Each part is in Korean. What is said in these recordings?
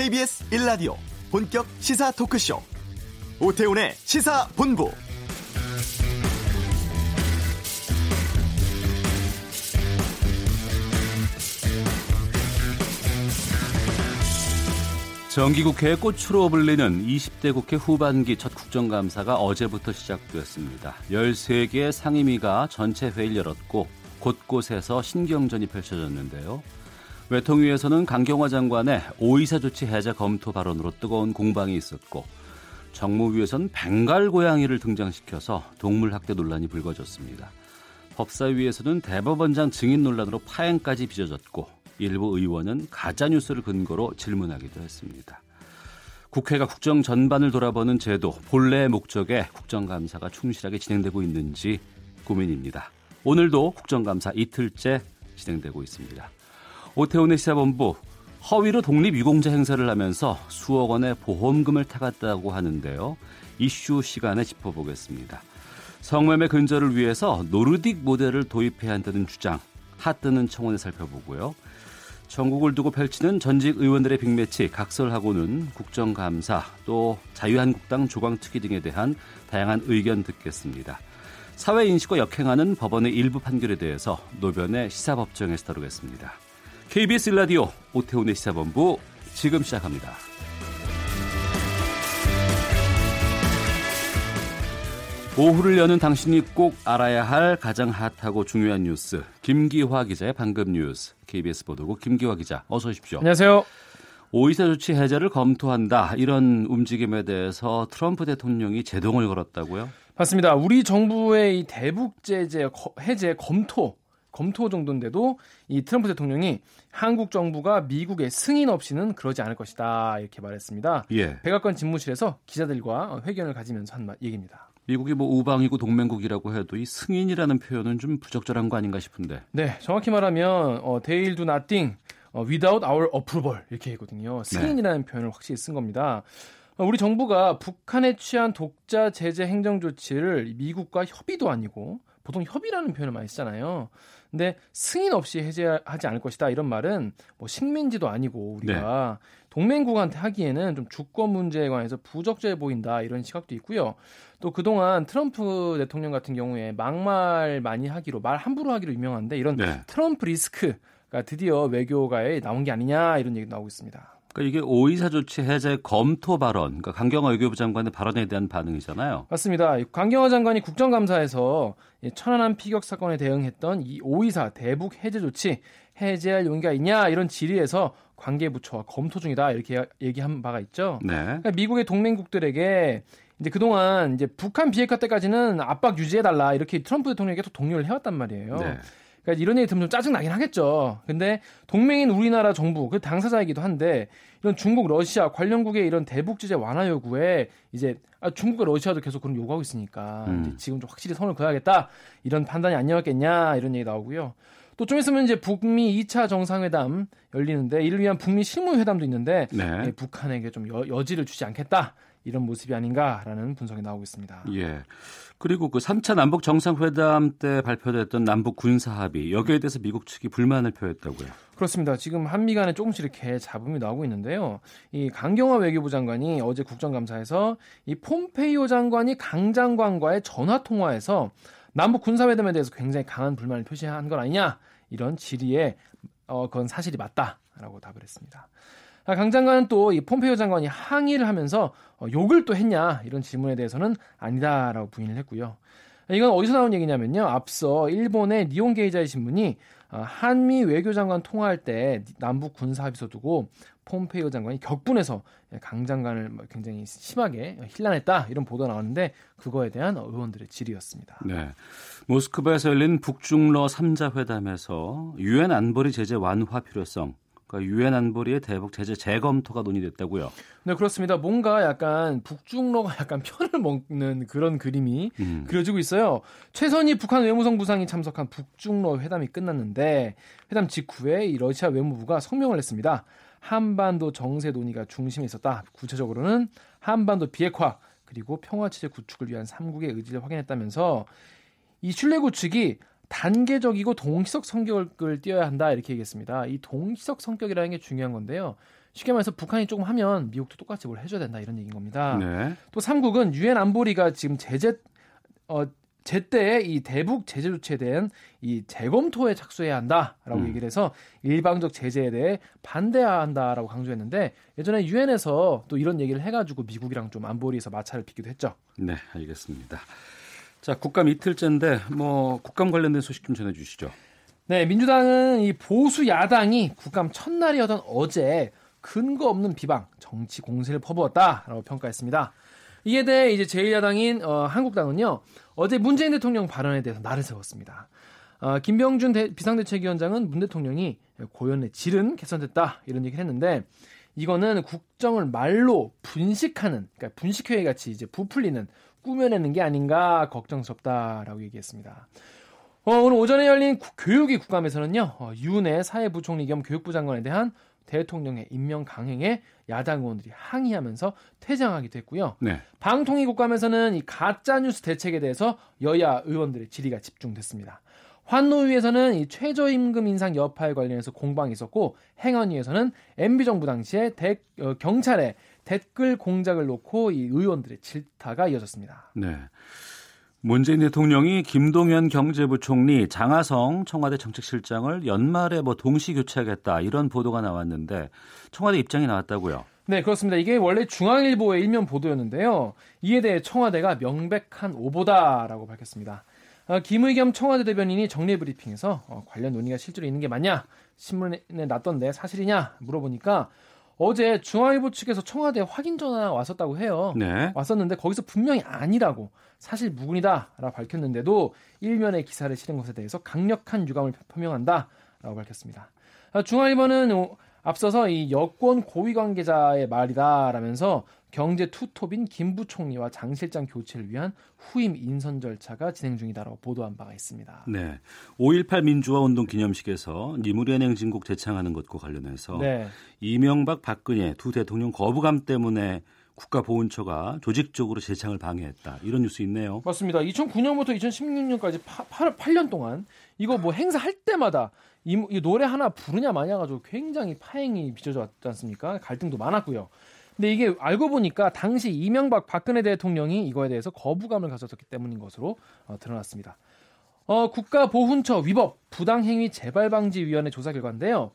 KBS 1라디오 본격 시사 토크쇼 오태훈의 시사본부 정기국회의 꽃으로 불리는 20대 국회 후반기 첫 국정감사가 어제부터 시작되었습니다. 13개의 상임위가 전체 회의를 열었고 곳곳에서 신경전이 펼쳐졌는데요. 외통위에서는 강경화 장관의 오이사 조치 해제 검토 발언으로 뜨거운 공방이 있었고 정무위에서는 벵갈 고양이를 등장시켜서 동물 학대 논란이 불거졌습니다. 법사위에서는 대법원장 증인 논란으로 파행까지 빚어졌고 일부 의원은 가짜 뉴스를 근거로 질문하기도 했습니다. 국회가 국정 전반을 돌아보는 제도, 본래의 목적에 국정감사가 충실하게 진행되고 있는지 고민입니다. 오늘도 국정감사 이틀째 진행되고 있습니다. 오태훈의 시사본부 허위로 독립유공자 행사를 하면서 수억 원의 보험금을 타갔다고 하는데요. 이슈 시간에 짚어보겠습니다. 성매매 근절을 위해서 노르딕 모델을 도입해야 한다는 주장, 핫뜨는 청원에 살펴보고요. 전국을 두고 펼치는 전직 의원들의 빅매치 각설하고는 국정감사 또 자유한국당 조광특위 등에 대한 다양한 의견 듣겠습니다. 사회인식과 역행하는 법원의 일부 판결에 대해서 노변의 시사법정에서 다루겠습니다. KBS 라디오 오태훈의 시사본부 지금 시작합니다. 오후를 여는 당신이 꼭 알아야 할 가장 핫하고 중요한 뉴스 김기화 기자의 방금 뉴스 KBS 보도국 김기화 기자 어서 오십시오. 안녕하세요. 오이사 조치 해제를 검토한다 이런 움직임에 대해서 트럼프 대통령이 제동을 걸었다고요? 맞습니다. 우리 정부의 이 대북 제재 해제 검토 검토 정도인데도 이 트럼프 대통령이 한국 정부가 미국의 승인 없이는 그러지 않을 것이다 이렇게 말했습니다. 예. 백악관 집무실에서 기자들과 회견을 가지면서 한 얘기입니다. 미국이 뭐 우방이고 동맹국이라고 해도 이 승인이라는 표현은 좀 부적절한 거 아닌가 싶은데. 네, 정확히 말하면 어, they do nothing 어, without our approval 이렇게 했거든요. 승인이라는 네. 표현을 확실히 쓴 겁니다. 어, 우리 정부가 북한에 취한 독자 제재 행정 조치를 미국과 협의도 아니고 보통 협의라는 표현을 많이 쓰잖아요. 근데 승인 없이 해제하지 않을 것이다 이런 말은 뭐 식민지도 아니고 우리가 네. 동맹국한테 하기에는 좀 주권 문제에 관해서 부적절해 보인다 이런 시각도 있고요. 또 그동안 트럼프 대통령 같은 경우에 막말 많이 하기로 말 함부로 하기로 유명한데 이런 네. 트럼프 리스크가 드디어 외교가에 나온 게 아니냐 이런 얘기 나오고 있습니다. 그러니까 이게 오이사 조치 해제 검토 발언, 그러니까 강경화 외교부 장관의 발언에 대한 반응이잖아요. 맞습니다. 강경화 장관이 국정감사에서 천안함 피격 사건에 대응했던 이 오이사 대북 해제 조치 해제할 용기가 있냐 이런 질의에서 관계부처와 검토 중이다 이렇게 얘기한 바가 있죠. 네. 그러니까 미국의 동맹국들에게 이제 그동안 이제 북한 비핵화 때까지는 압박 유지해 달라 이렇게 트럼프 대통령이 계속 독려를 해왔단 말이에요. 네. 그러니까 이런 얘기 들으면 좀 짜증 나긴 하겠죠. 근데 동맹인 우리나라 정부 그 당사자이기도 한데 이런 중국, 러시아 관련국의 이런 대북 제재 완화 요구에 이제 아, 중국과 러시아도 계속 그런 요구하고 있으니까 음. 지금 좀 확실히 선을 그어야겠다 이런 판단이 아니었겠냐 이런 얘기 나오고요. 또 좀 있으면 이제 북미 2차 정상회담 열리는데 이를 위한 북미 실무회담도 있는데 네. 예, 북한에게 좀 여, 여지를 주지 않겠다 이런 모습이 아닌가라는 분석이 나오고 있습니다. 예. 그리고 그 3차 남북 정상회담 때 발표됐던 남북 군사 합의 여기에 대해서 미국 측이 불만을 표했다고요. 그렇습니다. 지금 한미 간에 조금씩 이렇게 잡음이 나오고 있는데요. 이 강경화 외교부 장관이 어제 국정감사에서 이 폼페이오 장관이 강 장관과의 전화 통화에서 남북 군사회담에 대해서 굉장히 강한 불만을 표시한 건 아니냐 이런 질의에 어 그건 사실이 맞다라고 답을 했습니다. 아, 강 장관은 또 이 폼페이오 장관이 항의를 하면서 어, 욕을 또 했냐 이런 질문에 대해서는 아니다라고 부인을 했고요. 이건 어디서 나온 얘기냐면요. 앞서 일본의 니온 게이자의 신문이 어, 한미 외교장관 통화할 때 남북 군사 합의서 두고 폼페이오 장관이 격분해서 강 장관을 뭐 굉장히 심하게 힐난했다 이런 보도가 나왔는데 그거에 대한 의원들의 질의였습니다. 네. 모스크바에서 열린 북중러 3자 회담에서 유엔 안보리 제재 완화 필요성 유엔 안보리의 대북 제재 재검토가 논의됐다고요. 네 그렇습니다. 뭔가 약간 북중러가 약간 편을 먹는 그런 그림이 음. 그려지고 있어요. 최선희 북한 외무성 부상이 참석한 북중러 회담이 끝났는데 회담 직후에 이 러시아 외무부가 성명을 냈습니다. 한반도 정세 논의가 중심에 있었다. 구체적으로는 한반도 비핵화 그리고 평화 체제 구축을 위한 삼국의 의지를 확인했다면서 이 신뢰 구축이 단계적이고 동시적 성격을 띄어야 한다 이렇게 얘기했습니다. 이 동시적 성격이라는 게 중요한 건데요. 쉽게 말해서 북한이 조금 하면 미국도 똑같이 뭘 해줘야 된다 이런 얘기인 겁니다. 네. 또 3국은 유엔 안보리가 지금 제재 어 제때 이 대북 제재 조치에 대한 이 재검토에 착수해야 한다라고 음. 얘기를 해서 일방적 제재에 대해 반대해야 한다라고 강조했는데 예전에 유엔에서 또 이런 얘기를 해가지고 미국이랑 좀 안보리에서 마찰을 빚기도 했죠. 네, 알겠습니다. 자, 국감 이틀째인데 뭐 국감 관련된 소식 좀 전해 주시죠. 네, 민주당은 이 보수 야당이 국감 첫날이었던 어제 근거 없는 비방, 정치 공세를 퍼부었다라고 평가했습니다. 이에 대해 이제 제1야당인 어, 한국당은요 어제 문재인 대통령 발언에 대해서 날을 세웠습니다. 어, 김병준 대, 비상대책위원장은 문 대통령이 고연의 질은 개선됐다 이런 얘기를 했는데 이거는 국정을 말로 분식하는 그러니까 분식회의 같이 이제 부풀리는 꾸며내는 게 아닌가 걱정스럽다라고 얘기했습니다. 어, 오늘 오전에 열린 구- 교육위 국감에서는요 어, 윤의 사회부총리 겸 교육부 장관에 대한 대통령의 임명 강행에 야당 의원들이 항의하면서 퇴장하기도 했고요. 네. 방통위 국감에서는 이 가짜 뉴스 대책에 대해서 여야 의원들의 질의가 집중됐습니다. 환노위에서는 이 최저임금 인상 여파에 관련해서 공방이 있었고 행안위에서는 MB 정부 당시에 대- 어, 경찰에 댓글 공작을 놓고 이 의원들의 질타가 이어졌습니다. 네. 문재인 대통령이 김동연 경제부총리, 장하성 청와대 정책실장을 연말에 뭐 동시 교체하겠다 이런 보도가 나왔는데 청와대 입장이 나왔다고요. 네, 그렇습니다. 이게 원래 중앙일보의 일면 보도였는데요. 이에 대해 청와대가 명백한 오보다라고 밝혔습니다. 어, 김의겸 청와대 대변인이 정례 브리핑에서 어, 관련 논의가 실제로 있는 게 맞냐? 신문에 났던데 사실이냐? 물어보니까 어제 중앙일보 측에서 청와대 확인 전화 왔었다고 해요. 네. 왔었는데 거기서 분명히 아니라고 사실 무근이다라고 밝혔는데도 일면의 기사를 실은 것에 대해서 강력한 유감을 표명한다라고 밝혔습니다. 아, 중앙일보는 어, 앞서서 이 여권 고위 관계자의 말이다라면서 경제 투톱인 김 부총리와 장 실장 교체를 위한 후임 인선 절차가 진행 중이다라고 보도한 바가 있습니다. 네. 5.18 민주화 운동 기념식에서 니무리안 행진곡 재창하는 것과 관련해서 네. 이명박 박근혜 두 대통령 거부감 때문에 국가보훈처가 조직적으로 재창을 방해했다. 이런 뉴스 있네요. 맞습니다. 2009년부터 2016년까지 8, 8년 동안 이거 뭐 행사할 때마다 이, 이 노래 하나 부르냐 마냐 가지고 굉장히 파행이 빚어져 왔지 않습니까? 갈등도 많았고요. 근데 이게 알고 보니까 당시 이명박 박근혜 대통령이 이거에 대해서 거부감을 가졌기 때문인 것으로 어, 드러났습니다. 어, 국가보훈처 위법 부당행위 재발방지위원회 조사 결과인데요.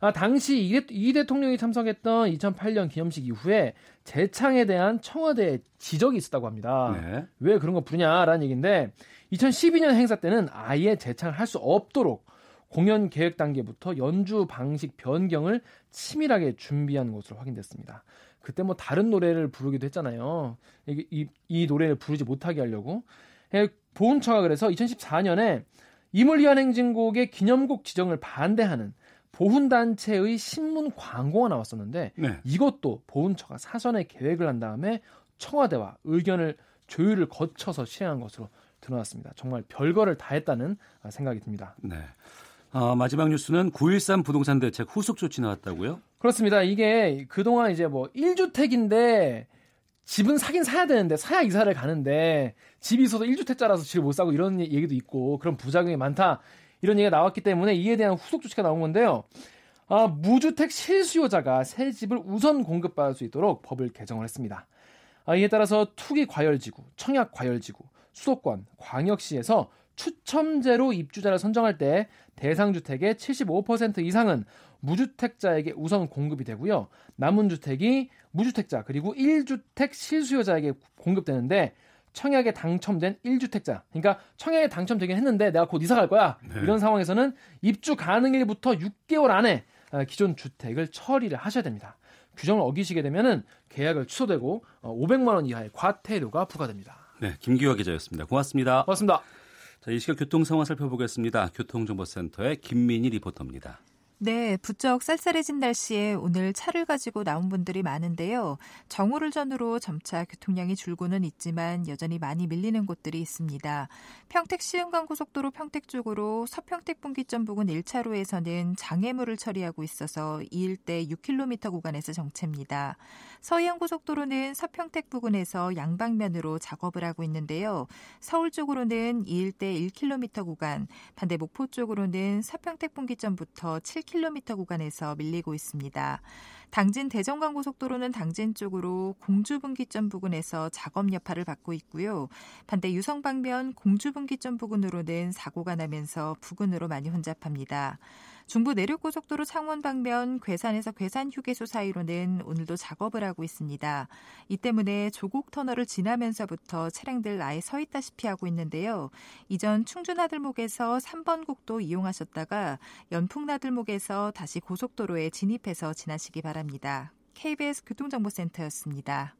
아, 당시 이, 대, 이 대통령이 참석했던 2008년 기념식 이후에 재창에 대한 청와대의 지적이 있었다고 합니다. 네. 왜 그런 거 부르냐라는 얘기인데 2012년 행사 때는 아예 재창을 할 수 없도록 공연 계획 단계부터 연주 방식 변경을 치밀하게 준비한 것으로 확인됐습니다. 그때 뭐 다른 노래를 부르기도 했잖아요. 이, 이, 이 노래를 부르지 못하게 하려고. 예, 보훈처가 그래서 2014년에 이물리안 행진곡의 기념곡 지정을 반대하는 보훈단체의 신문 광고가 나왔었는데 네. 이것도 보훈처가 사전에 계획을 한 다음에 청와대와 의견을 조율을 거쳐서 실행한 것으로 드러났습니다. 정말 별거를 다 했다는 생각이 듭니다. 네. 아, 마지막 뉴스는 9.13 부동산 대책 후속 조치 나왔다고요? 그렇습니다. 이게 그동안 이제 뭐 1주택인데 집은 사긴 사야 되는데 사야 이사를 가는데 집이 있어서 1주택자라서 집을 못 사고 이런 얘기도 있고 그런 부작용이 많다. 이런 얘기가 나왔기 때문에 이에 대한 후속 조치가 나온 건데요. 아, 무주택 실수요자가 새 집을 우선 공급받을 수 있도록 법을 개정을 했습니다. 아, 이에 따라서 투기 과열지구, 청약 과열지구, 수도권, 광역시에서 추첨제로 입주자를 선정할 때 대상 주택의 75% 이상은 무주택자에게 우선 공급이 되고요. 남은 주택이 무주택자 그리고 1주택 실수요자에게 공급되는데 청약에 당첨된 1주택자 그러니까 청약에 당첨되긴 했는데 내가 곧 이사 갈 거야. 네. 이런 상황에서는 입주 가능일부터 6개월 안에 아, 기존 주택을 처리를 하셔야 됩니다. 규정을 어기시게 되면은 계약을 취소되고 500만 원 이하의 과태료가 부과됩니다. 네, 김기화 기자였습니다. 고맙습니다. 고맙습니다. 자, 이 시각 교통 상황 살펴보겠습니다. 교통정보센터의 김민희 리포터입니다. 네, 부쩍 쌀쌀해진 날씨에 오늘 차를 가지고 나온 분들이 많은데요. 정오를 전후로 점차 교통량이 줄고는 있지만 여전히 많이 밀리는 곳들이 있습니다. 평택 시흥간 고속도로 평택 쪽으로 서평택 분기점 부근 1차로에서는 장애물을 처리하고 있어서 이 일대 6km 구간에서 정체입니다. 서해안 고속도로는 서평택 부근에서 양방면으로 작업을 하고 있는데요. 서울 쪽으로는 이 일대 1km 구간, 반대 목포 쪽으로는 서평택 분기점부터 7km 10km 구간에서 밀리고 있습니다. 당진 대전간 고속도로는 당진 쪽으로 공주 분기점 부근에서 작업 여파를 받고 있고요. 반대 유성 방면 공주 분기점 부근으로는 사고가 나면서 부근으로 많이 혼잡합니다. 중부 내륙고속도로 창원 방면 괴산에서 괴산 휴게소 사이로는 오늘도 작업을 하고 있습니다. 이 때문에 조국 터널을 지나면서부터 차량들 아예 서 있다시피 하고 있는데요. 이전 충주나들목에서 3번 국도 이용하셨다가 연풍나들목에서 다시 고속도로에 진입해서 지나시기 바랍니다. KBS 교통정보센터였습니다.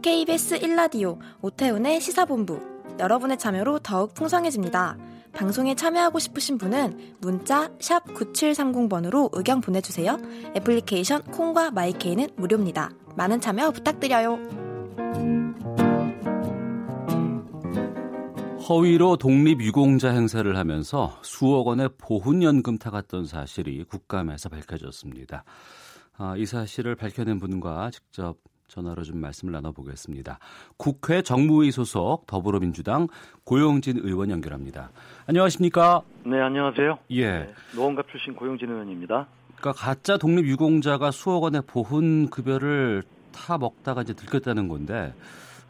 KBS 1라디오 오태훈의 시사본부 여러분의 참여로 더욱 풍성해집니다. 방송에 참여하고 싶으신 분은 문자 9730번으로 의견 보내주세요. 애플리케이션 콩과 마이케이는 무료입니다. 많은 참여 부탁드려요. 허위로 독립유공자 행사를 하면서 수억 원의 보훈연금 타갔던 사실이 국감에서 밝혀졌습니다. 아, 이 사실을 밝혀낸 분과 직접 전화로 좀 말씀을 나눠보겠습니다. 국회 정무위 소속 더불어민주당 고용진 의원 연결합니다. 안녕하십니까? 네, 안녕하세요. 예. 네, 노원갑 출신 고용진 의원입니다. 그러니까 가짜 독립 유공자가 수억 원의 보훈 급여를 타 먹다가 이제 들켰다는 건데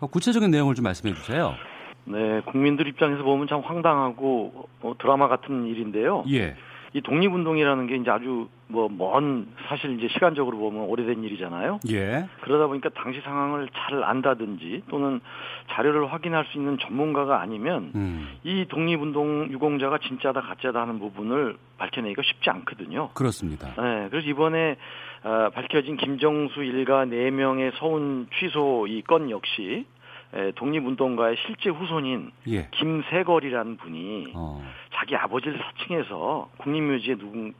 구체적인 내용을 좀 말씀해 주세요. 네, 국민들 입장에서 보면 참 황당하고 어, 드라마 같은 일인데요. 예. 이 독립운동이라는 게 이제 아주 뭐 먼 사실 이제 시간적으로 보면 오래된 일이잖아요. 예. 그러다 보니까 당시 상황을 잘 안다든지 또는 자료를 확인할 수 있는 전문가가 아니면 음. 이 독립운동 유공자가 진짜다 가짜다 하는 부분을 밝혀내기가 쉽지 않거든요. 그렇습니다. 네, 그래서 이번에 어, 밝혀진 김정수 일가 4명의 서운 취소 이 건 역시 에, 독립운동가의 실제 후손인 예. 김세걸이라는 분이 어. 자기 아버지를 사칭해서 국립묘지에 누군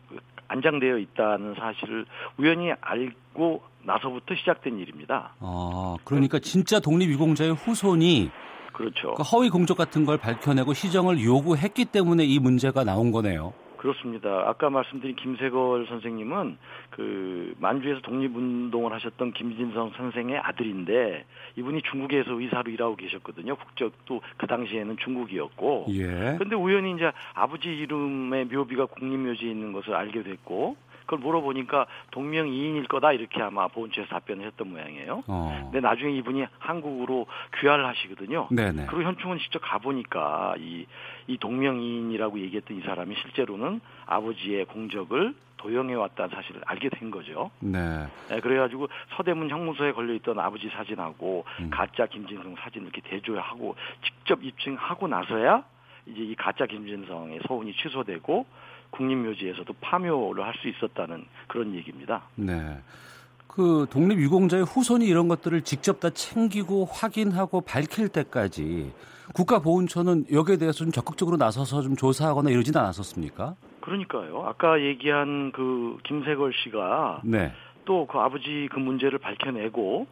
안장되어 있다는 사실을 우연히 알고 나서부터 시작된 일입니다. 어, 그러니까 진짜 독립 유공자의 후손이 그렇죠. 그 허위 공적 같은 걸 밝혀내고 시정을 요구했기 때문에 이 문제가 나온 거네요. 그렇습니다. 아까 말씀드린 김세걸 선생님은 그 만주에서 독립운동을 하셨던 김진성 선생의 아들인데 이분이 중국에서 의사로 일하고 계셨거든요. 국적도 그 당시에는 중국이었고. 예. 그런데 우연히 이제 아버지 이름의 묘비가 국립묘지에 있는 것을 알게 됐고 그걸 물어보니까 동명이인일 거다 이렇게 아마 보훈처에서 답변을 했던 모양이에요. 어. 근데 나중에 이분이 한국으로 귀화를 하시거든요. 네네. 그리고 현충원 직접 가보니까 이, 이 동명이인이라고 얘기했던 이 사람이 실제로는 아버지의 공적을 도용해 왔다는 사실을 알게 된 거죠. 네. 네, 그래가지고 서대문 형무소에 걸려있던 아버지 사진하고 음. 가짜 김진성 사진 이렇게 대조하고 직접 입증하고 나서야 이제 이 가짜 김진성의 서운이 취소되고 국립묘지에서도 파묘를 할 수 있었다는 그런 얘기입니다. 네. 그 독립 유공자의 후손이 이런 것들을 직접 다 챙기고 확인하고 밝힐 때까지 국가보훈처는 여기에 대해서 좀 적극적으로 나서서 좀 조사하거나 이러지는 않았었습니까? 그러니까요. 아까 얘기한 그 김세걸 씨가 네. 또그 아버지 그 문제를 밝혀내고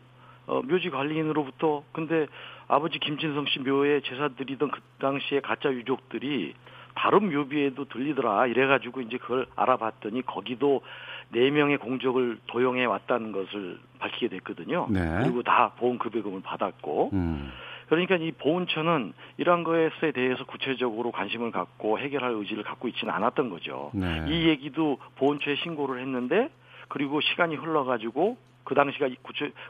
어, 묘지 관리인으로부터 근데 아버지 김진성 씨 묘에 제사 드리던 그 당시에 가짜 유족들이 다른 묘비에도 들리더라 이래가지고 이제 그걸 알아봤더니 거기도 네 명의 공적을 도용해 왔다는 것을 밝히게 됐거든요. 네. 그리고 다 보험급여금을 받았고 음. 그러니까 이 보훈처는 이러한 것에 대해서 구체적으로 관심을 갖고 해결할 의지를 갖고 있지는 않았던 거죠. 네. 이 얘기도 보훈처에 신고를 했는데 그리고 시간이 흘러가지고 그 당시가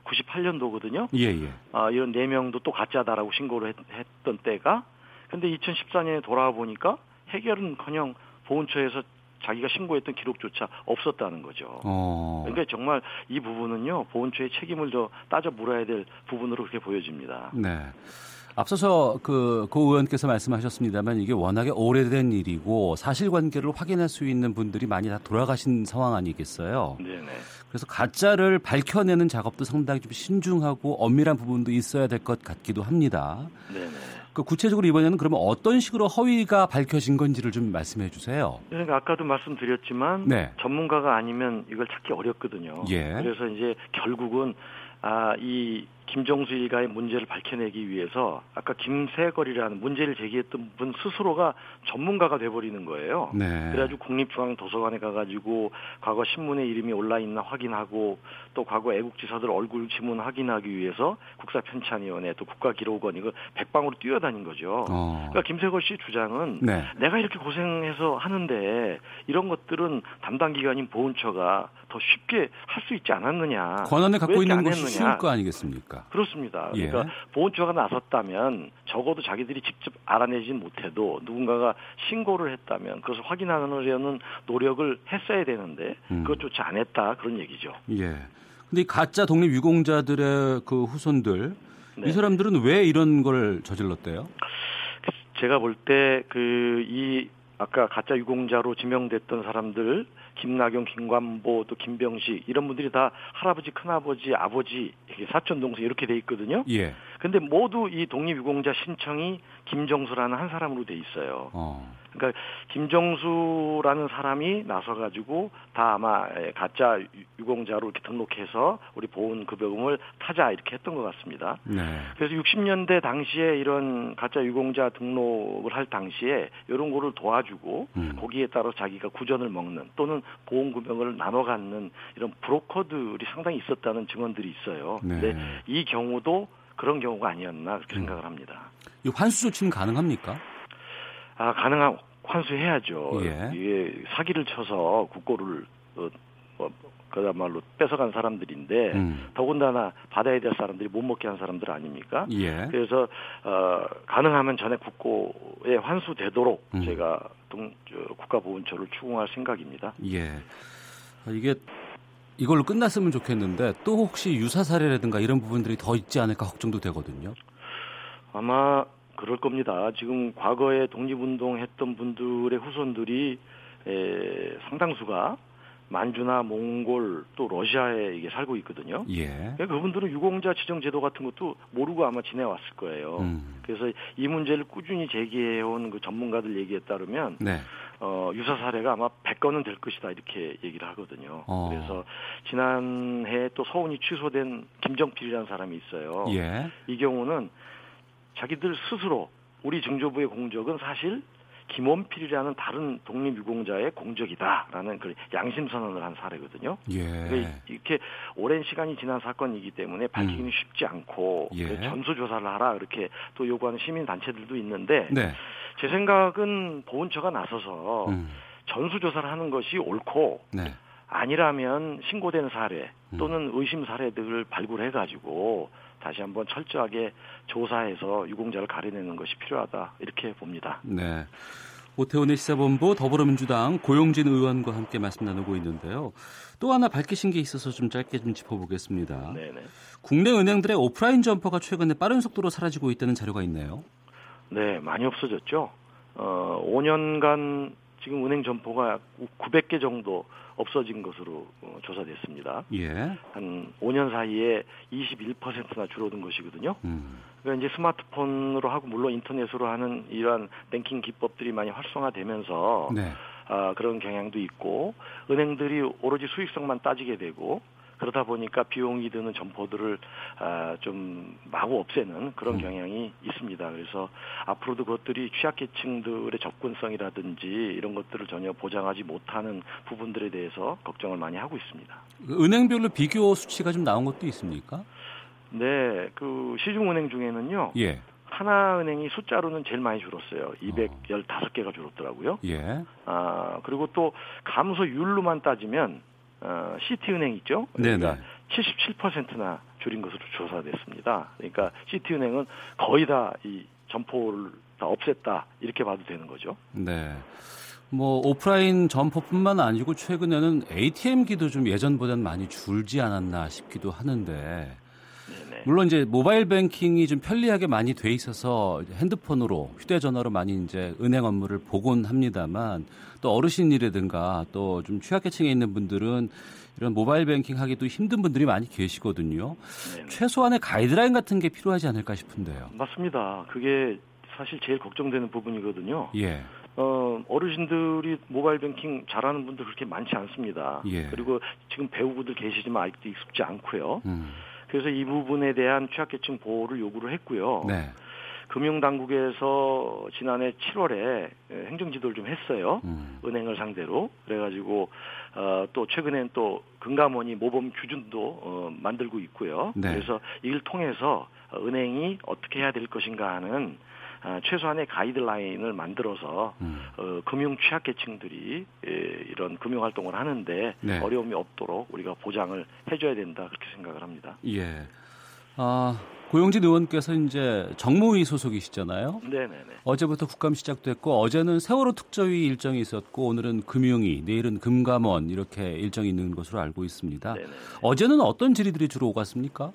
98년도거든요. 예, 예. 아, 이런 네 명도 또 가짜다라고 신고를 했, 했던 때가 근데 2014년에 돌아와 보니까 해결은커녕 보훈처에서 자기가 신고했던 기록조차 없었다는 거죠. 어. 그러니까 정말 이 부분은요 보훈처의 책임을 더 따져 물어야 될 부분으로 그렇게 보여집니다. 네. 앞서서 그, 고 의원께서 말씀하셨습니다만 이게 워낙에 오래된 일이고 사실관계를 확인할 수 있는 분들이 많이 다 돌아가신 상황 아니겠어요? 네네. 그래서 가짜를 밝혀내는 작업도 상당히 좀 신중하고 엄밀한 부분도 있어야 될 것 같기도 합니다. 네네. 그 구체적으로 이번에는 그러면 어떤 식으로 허위가 밝혀진 건지를 좀 말씀해 주세요. 그러니까 아까도 말씀드렸지만 네. 전문가가 아니면 이걸 찾기 어렵거든요. 예. 그래서 이제 결국은 아, 이 김정수 일가의 문제를 밝혀내기 위해서 아까 김세걸이라는 문제를 제기했던 분 스스로가 전문가가 돼버리는 거예요. 네. 그래가지고 국립중앙도서관에 가가지고 과거 신문에 이름이 올라 있나 확인하고 또 과거 애국지사들 얼굴 지문 확인하기 위해서 국사편찬위원회 또 국가기록원 이거 백방으로 뛰어다닌 거죠. 어. 그러니까 김세걸 씨 주장은 네. 내가 이렇게 고생해서 하는데 이런 것들은 담당 기관인 보훈처가 더 쉽게 할 수 있지 않았느냐. 권한을 왜 갖고 있는 안 것이. 쉬울 거 아니겠습니까? 그렇습니다. 예. 그러니까 보훈처가 나섰다면 적어도 자기들이 직접 알아내진 못해도 누군가가 신고를 했다면 그것을 확인하려는 노력을 했어야 되는데 음. 그것조차 안 했다 그런 얘기죠. 예. 근데 이 가짜 독립 유공자들의 그 후손들 네. 이 사람들은 왜 이런 걸 저질렀대요? 제가 볼 때 그 이 아까 가짜 유공자로 지명됐던 사람들 김나경, 김관보, 또 김병식 이런 분들이 다 할아버지, 큰아버지, 아버지, 사촌 동생 이렇게 돼 있거든요. 예. 근데 모두 이 독립유공자 신청이 김정수라는 한 사람으로 돼 있어요. 어. 그러니까 김정수라는 사람이 나서 가지고 다 아마 가짜 유- 유공자로 이렇게 등록해서 우리 보훈 급여금을 타자 이렇게 했던 것 같습니다. 네. 그래서 60년대 당시에 이런 가짜 유공자 등록을 할 당시에 이런 거를 도와주고 음. 거기에 따라 자기가 구전을 먹는 또는 보험금액을 나눠 갖는 이런 브로커들이 상당히 있었다는 증언들이 있어요. 네. 근데 이 경우도 그런 경우가 아니었나 그렇게 음. 생각을 합니다. 이 환수 조치는 가능합니까? 아 가능한 환수해야죠. 예. 이게 사기를 쳐서 국고를 어, 뭐, 그야말로 뺏어간 사람들인데 음. 더군다나 받아야 될 사람들이 못 먹게 한 사람들 아닙니까? 예. 그래서 어, 가능하면 전액 국고에 환수되도록 음. 제가 동, 저, 국가보훈처를 추궁할 생각입니다. 예. 아, 이게 이걸로 끝났으면 좋겠는데 또 혹시 유사 사례라든가 이런 부분들이 더 있지 않을까 걱정도 되거든요. 아마 그럴 겁니다. 지금 과거에 독립운동 했던 분들의 후손들이 에, 상당수가 만주나 몽골 또 러시아에 이게 살고 있거든요. 예. 그러니까 그분들은 유공자 지정 제도 같은 것도 모르고 아마 지내왔을 거예요. 음. 그래서 이 문제를 꾸준히 제기해온 그 전문가들 얘기에 따르면 네. 어, 유사 사례가 아마 100건은 될 것이다 이렇게 얘기를 하거든요. 어. 그래서 지난해 또 서운이 취소된 김정필이라는 사람이 있어요. 예. 이 경우는 자기들 스스로 우리 증조부의 공적은 사실 김원필이라는 다른 독립유공자의 공적이다라는 그 양심 선언을 한 사례거든요. 예. 그러니까 이렇게 오랜 시간이 지난 사건이기 때문에 밝히기는 쉽지 않고 예. 그래서 전수 조사를 하라 이렇게 또 요구하는 시민 단체들도 있는데 네. 제 생각은 보훈처가 나서서 음. 전수 조사를 하는 것이 옳고 네. 아니라면 신고된 사례 음. 또는 의심 사례들을 발굴해 가지고 다시 한번 철저하게 조사해서 유공자를 가려내는 것이 필요하다 이렇게 봅니다. 네. 오태훈의 시사본부 더불어민주당 고용진 의원과 함께 말씀 나누고 있는데요. 또 하나 밝히신 게 있어서 좀 짧게 좀 짚어보겠습니다. 네네. 국내 은행들의 오프라인 점퍼가 최근에 빠른 속도로 사라지고 있다는 자료가 있네요. 네, 많이 없어졌죠. 어, 5년간 지금 은행 점포가 900개 정도 없어진 것으로 어, 조사됐습니다. 예. 한 5년 사이에 21%나 줄어든 것이거든요. 음. 그러니까 이제 스마트폰으로 하고 물론 인터넷으로 하는 이러한 뱅킹 기법들이 많이 활성화되면서 네. 아, 그런 경향도 있고 은행들이 오로지 수익성만 따지게 되고 그러다 보니까 비용이 드는 점포들을 아, 좀 마구 없애는 그런 음. 경향이 있습니다. 그래서 앞으로도 그것들이 취약계층들의 접근성이라든지 이런 것들을 전혀 보장하지 못하는 부분들에 대해서 걱정을 많이 하고 있습니다. 은행별로 비교 수치가 좀 나온 것도 있습니까? 네, 그 시중은행 중에는요. 예. 하나은행이 숫자로는 제일 많이 줄었어요. 215개가 줄었더라고요. 예. 아, 그리고 또 감소율로만 따지면 어, 시티은행 있죠? 네네. 그러니까 77%나 줄인 것으로 조사됐습니다. 그러니까 시티은행은 거의 다 이 점포를 다 없앴다 이렇게 봐도 되는 거죠. 네. 뭐 오프라인 점포뿐만 아니고 최근에는 ATM기도 좀 예전보다는 많이 줄지 않았나 싶기도 하는데 네네. 물론 이제 모바일 뱅킹이 좀 편리하게 많이 돼 있어서 핸드폰으로 휴대전화로 많이 이제 은행 업무를 보곤 합니다만 또 어르신이라든가 또 좀 취약계층에 있는 분들은 이런 모바일 뱅킹 하기도 힘든 분들이 많이 계시거든요. 네네. 최소한의 가이드라인 같은 게 필요하지 않을까 싶은데요. 맞습니다. 그게 사실 제일 걱정되는 부분이거든요. 예. 어, 어르신들이 모바일 뱅킹 잘하는 분들 그렇게 많지 않습니다. 예. 그리고 지금 배우고들 계시지만 아직도 익숙지 않고요. 음. 그래서 이 부분에 대한 취약계층 보호를 요구를 했고요. 네. 금융당국에서 지난해 7월에 행정지도를 좀 했어요. 음. 은행을 상대로 그래가지고 어, 또 최근엔 또 금감원이 모범 규준도 어, 만들고 있고요. 네. 그래서 이를 통해서 은행이 어떻게 해야 될 것인가 하는 아, 최소한의 가이드라인을 만들어서 음. 어, 금융 취약계층들이 예, 이런 금융 활동을 하는데 네. 어려움이 없도록 우리가 보장을 해줘야 된다 그렇게 생각을 합니다. 예. 아, 고용진 의원께서 이제 정무위 소속이시잖아요. 네네네. 어제부터 국감 시작됐고 어제는 세월호 특조위 일정이 있었고 오늘은 금융위, 내일은 금감원 이렇게 일정이 있는 것으로 알고 있습니다. 네네. 어제는 어떤 질의들이 주로 오갔습니까?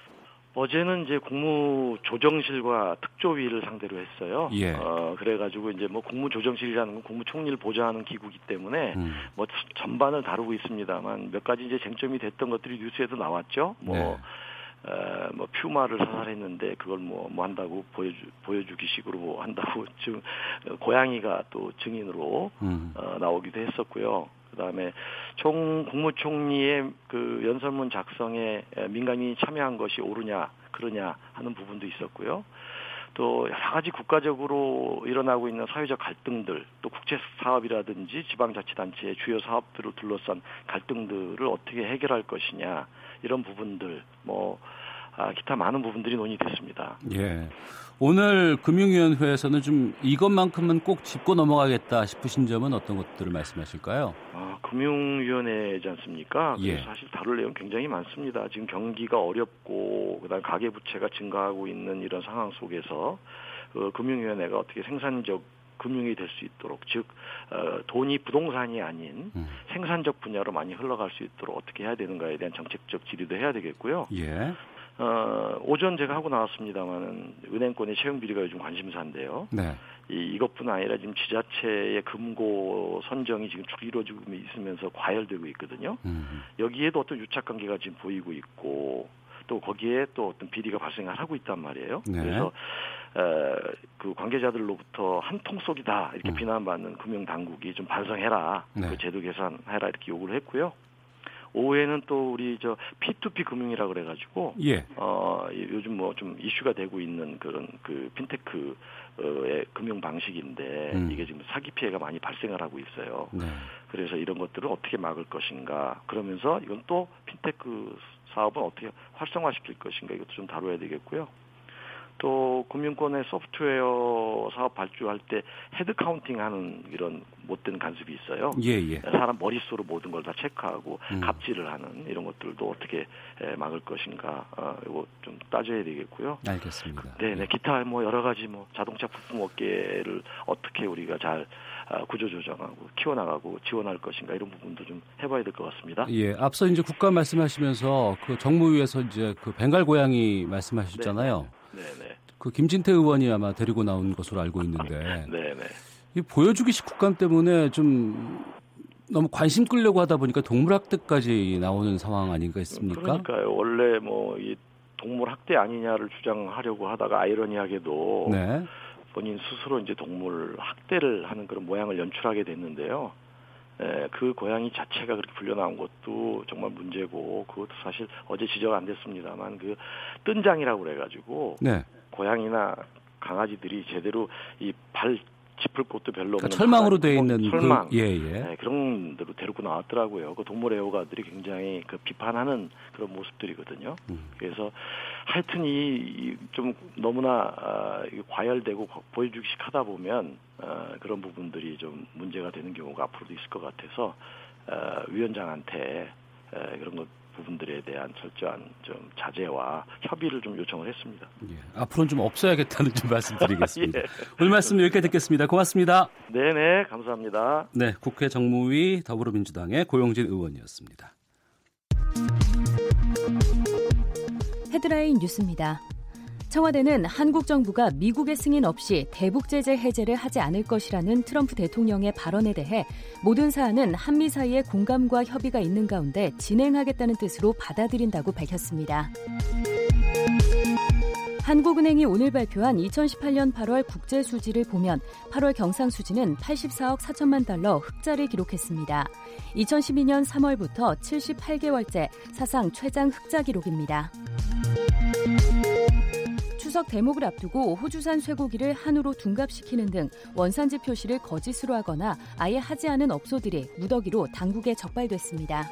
어제는 이제 국무조정실과 특조위를 상대로 했어요. 예. 어, 그래가지고 이제 뭐 국무조정실이라는 건 국무총리를 보좌하는 기구이기 때문에 음. 뭐 전반을 다루고 있습니다만 몇 가지 이제 쟁점이 됐던 것들이 뉴스에도 나왔죠. 뭐, 네. 어, 뭐 퓨마를 사살했는데 그걸 뭐, 뭐 한다고 보여주, 보여주기 식으로 뭐 한다고 지금 어, 고양이가 또 증인으로 음. 어, 나오기도 했었고요. 그다음에 총 국무총리의 그 연설문 작성에 에, 민간인이 참여한 것이 옳으냐 그러냐 하는 부분도 있었고요. 또 여러 가지 국가적으로 일어나고 있는 사회적 갈등들, 또 국제 사업이라든지 지방자치단체의 주요 사업들을 둘러싼 갈등들을 어떻게 해결할 것이냐 이런 부분들, 뭐 아, 기타 많은 부분들이 논의됐습니다. 예. 오늘 금융위원회에서는 좀 이것만큼은 꼭 짚고 넘어가겠다 싶으신 점은 어떤 것들을 말씀하실까요? 아, 금융위원회지 않습니까? 예. 사실 다룰 내용 굉장히 많습니다. 지금 경기가 어렵고 그다음 가계 부채가 증가하고 있는 이런 상황 속에서 그 금융위원회가 어떻게 생산적 금융이 될 수 있도록 즉 어, 돈이 부동산이 아닌 음. 생산적 분야로 많이 흘러갈 수 있도록 어떻게 해야 되는가에 대한 정책적 질의도 해야 되겠고요. 예. 어, 오전 제가 하고 나왔습니다만은 은행권의 채용 비리가 요즘 관심사인데요. 네. 이, 이것뿐 아니라 지금 지자체의 금고 선정이 지금 쭉 이루어지고 있으면서 과열되고 있거든요. 음. 여기에도 어떤 유착 관계가 지금 보이고 있고 또 거기에 또 어떤 비리가 발생을 하고 있단 말이에요. 네. 그래서 에, 그 관계자들로부터 한통 속이다 이렇게 음. 비난받는 금융 당국이 좀 반성해라, 네. 그 제도 개선해라 이렇게 요구를 했고요. 오후에는 또 우리 저 P2P 금융이라 그래가지고 예. 어 이- 요즘 뭐 좀 이슈가 되고 있는 그런 그 핀테크의 금융 방식인데 음. 이게 지금 사기 피해가 많이 발생을 하고 있어요. 네. 그래서 이런 것들을 어떻게 막을 것인가 그러면서 이건 또 핀테크 사업은 어떻게 활성화시킬 것인가 이것도 좀 다뤄야 되겠고요. 또 금융권의 소프트웨어 사업 발주할 때 head counting하는 이런 못된 간섭이 있어요. 예, 예. 사람 머릿수로 모든 걸 다 체크하고 음. 갑질을 하는 이런 것들도 어떻게 에, 막을 것인가 어, 이거 좀 따져야 되겠고요. 알겠습니다. 네, 네, 기타 뭐 여러 가지 뭐 자동차 부품 업계를 어떻게 우리가 잘 아, 구조 조정하고 키워나가고 지원할 것인가 이런 부분도 좀 해봐야 될 것 같습니다. 예, 앞서 이제 국가 말씀하시면서 그 정무위에서 이제 그 벵갈 고양이 말씀하셨잖아요. 네, 네, 그 김진태 의원이 아마 데리고 나온 것으로 알고 있는데 네, 네. 이 보여주기식 국감 때문에 좀 너무 관심 끌려고 하다 보니까 동물학대까지 나오는 상황 아닌가 있습니까? 그러니까요. 원래 뭐 이 동물 학대 아니냐를 주장하려고 하다가 아이러니하게도 네. 본인 스스로 이제 동물 학대를 하는 그런 모양을 연출하게 됐는데요. 에, 그 고양이 자체가 그렇게 불려 나온 것도 정말 문제고 그것도 사실 어제 지적 안 됐습니다만 그 뜬장이라고 그래가지고 네. 고양이나 강아지들이 제대로 이 발 짚을 곳도 별로 없는 그러니까 철망으로 강아지, 돼 있는 철망 그, 예, 예. 네, 그런 데로 데리고 나왔더라고요. 그 동물 애호가들이 굉장히 그 비판하는 그런 모습들이거든요. 음. 그래서 하여튼 이 좀 너무나 아, 과열되고 거- 보여주기식 하다 보면 아, 그런 부분들이 좀 문제가 되는 경우가 앞으로도 있을 것 같아서 아, 위원장한테 에, 그런 것 부분들에 대한 철저한 좀 자제와 협의를 좀 요청을 했습니다. 예. 앞으로는 좀 없어야겠다는 좀 말씀드리겠습니다. 예. 오늘 말씀 여기까지 듣겠습니다. 고맙습니다. 네네 감사합니다. 네, 국회 정무위 더불어민주당의 고용진 의원이었습니다. 헤드라인 뉴스입니다. 청와대는 한국 정부가 미국의 승인 없이 대북 제재 해제를 하지 않을 것이라는 트럼프 대통령의 발언에 대해 모든 사안은 한미 사이에 공감과 협의가 있는 가운데 진행하겠다는 뜻으로 받아들인다고 밝혔습니다. 한국은행이 오늘 발표한 2018년 8월 국제 수지를 보면 8월 경상 수지는 84억 4천만 달러 흑자를 기록했습니다. 2012년 3월부터 78개월째 사상 최장 흑자 기록입니다. 추석 대목을 앞두고 호주산 쇠고기를 한우로 둔갑시키는 등 원산지 표시를 거짓으로 하거나 아예 하지 않은 업소들이 무더기로 당국에 적발됐습니다.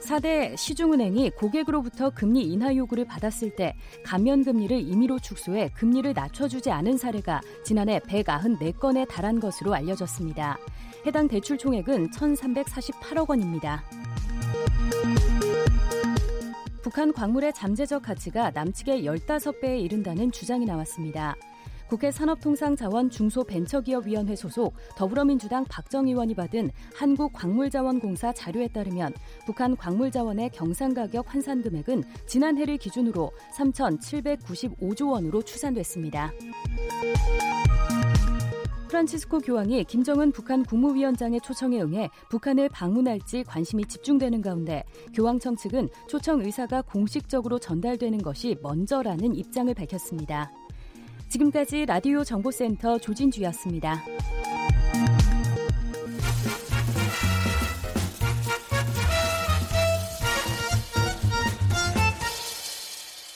4대 시중은행이 고객으로부터 금리 인하 요구를 받았을 때 감면 금리를 임의로 축소해 금리를 낮춰주지 않은 사례가 지난해 194건에 달한 것으로 알려졌습니다. 해당 대출 총액은 1,348억 원입니다. 북한 광물의 잠재적 가치가 남측의 15배에 이른다는 주장이 나왔습니다. 국회 산업통상자원 중소벤처기업위원회 소속 더불어민주당 박정 의원이 받은 한국광물자원공사 자료에 따르면 북한 광물자원의 경상가격 환산 금액은 지난해를 기준으로 3,795조 원으로 추산됐습니다. 프란치스코 교황이 김정은 북한 국무위원장의 초청에 응해 북한을 방문할지 관심이 집중되는 가운데 교황청 측은 초청 의사가 공식적으로 전달되는 것이 먼저라는 입장을 밝혔습니다. 지금까지 라디오 정보센터 조진주였습니다.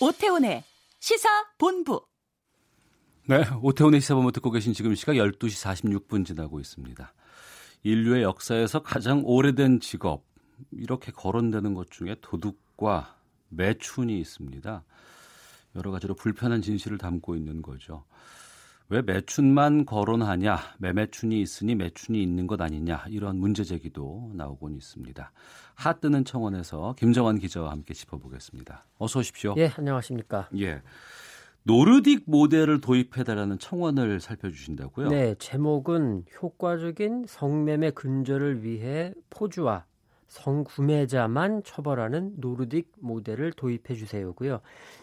오태훈의 시사 본부. 네, 오태훈의 시사본부 듣고 계신 지금 시각 12시 46분 지나고 있습니다. 인류의 역사에서 가장 오래된 직업, 이렇게 거론되는 것 중에 도둑과 매춘이 있습니다. 여러 가지로 불편한 진실을 담고 있는 거죠. 왜 매춘만 거론하냐, 매매춘이 있으니 매춘이 있는 것 아니냐, 이런 문제 제기도 나오곤 있습니다. 핫뜨는 청원에서 김정환 기자와 함께 짚어보겠습니다. 어서 오십시오. 예, 안녕하십니까. 예. 노르딕 모델을 도입해달라는 청원을 살펴주신다고요? 네, 제목은 효과적인 성매매 근절을 위해 포주와 성구매자만 처벌하는 노르딕 모델을 도입해 주세요고요.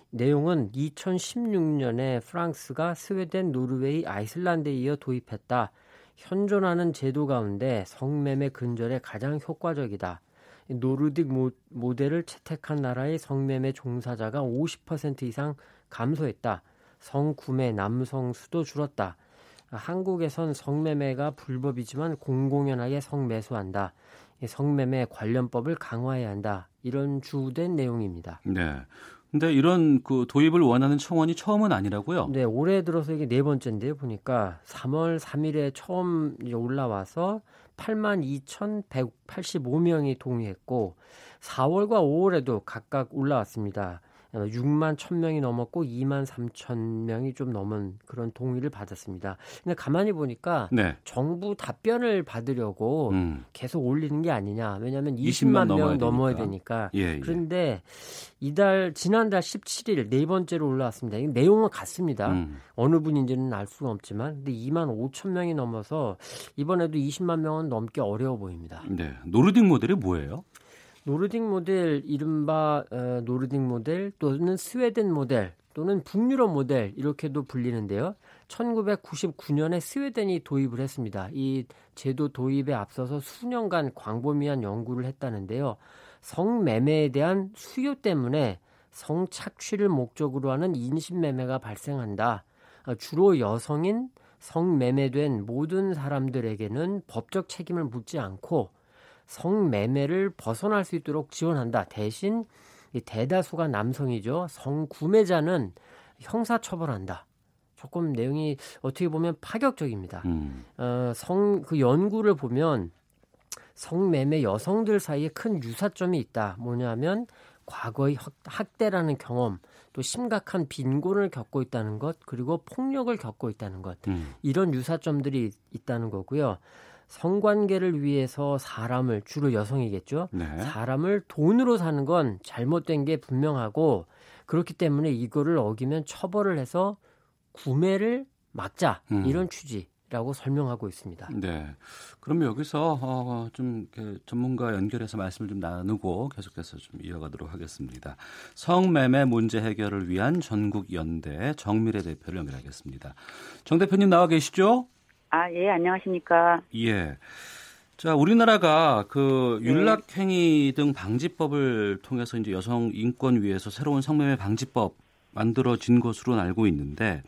내용은 2016년에 프랑스가 스웨덴, 노르웨이, 아이슬란드에 이어 도입했다. 현존하는 제도 가운데 성매매 근절에 가장 효과적이다. 노르딕 모델을 채택한 나라의 성매매 종사자가 50% 이상 감소했다. 성구매 남성 수도 줄었다. 한국에선 성매매가 불법이지만 공공연하게 성매수한다. 성매매 관련법을 강화해야 한다. 이런 주된 내용입니다. 네. 근데 이런 그 도입을 원하는 청원이 처음은 아니라고요? 네, 올해 들어서 이게 네 번째인데요. 보니까 3월 3일에 처음 올라와서 8만 2,185명이 동의했고 4월과 5월에도 각각 올라왔습니다. 6만 1000명이 넘었고 2만 3천 명이 좀 넘은 그런 동의를 받았습니다. 근데 가만히 보니까 네. 정부 답변을 받으려고 음. 계속 올리는 게 아니냐. 왜냐하면 20만, 20만 명 넘어야 되니까. 예, 예. 그런데 이달 지난달 17일 네 번째로 올라왔습니다. 내용은 같습니다. 음. 어느 분인지는 알 수가 없지만 근데 2만 5천 명이 넘어서 이번에도 20만 명은 넘기 어려워 보입니다. 네. 노르딕 모델이 뭐예요? 노르딕 모델 이른바 어, 노르딕 모델 또는 스웨덴 모델 또는 북유럽 모델 이렇게도 불리는데요. 1999년에 스웨덴이 도입을 했습니다. 이 제도 도입에 앞서서 수년간 광범위한 연구를 했다는데요. 성매매에 대한 수요 때문에 성착취를 목적으로 하는 인신매매가 발생한다. 어, 주로 여성인 성매매된 모든 사람들에게는 법적 책임을 묻지 않고 성매매를 벗어날 수 있도록 지원한다. 대신 이 대다수가 남성이죠. 성구매자는 형사처벌한다. 조금 내용이 어떻게 보면 파격적입니다. 음. 어, 성, 그 연구를 보면 성매매 여성들 사이에 큰 유사점이 있다. 뭐냐면 과거의 학대라는 경험, 또 심각한 빈곤을 겪고 있다는 것, 그리고 폭력을 겪고 있다는 것. 음. 이런 유사점들이 있다는 거고요. 성관계를 위해서 사람을 주로 여성이겠죠. 네. 사람을 돈으로 사는 건 잘못된 게 분명하고 그렇기 때문에 이거를 어기면 처벌을 해서 구매를 막자 음. 이런 취지 라고 설명하고 있습니다. 네. 그럼 여기서 어, 좀 전문가 연결해서 말씀을 좀 나누고 계속해서 좀 이어가도록 하겠습니다. 성매매 문제 해결을 위한 전국 연대 정미래 대표를 연결하겠습니다. 정 대표님 나와 계시죠? 아, 예, 안녕하십니까. 예. 자, 우리나라가 그 네. 윤락행위 등 방지법을 통해서 이제 여성 인권 위해서 새로운 성매매 방지법 만들어진 것으로는 알고 있는데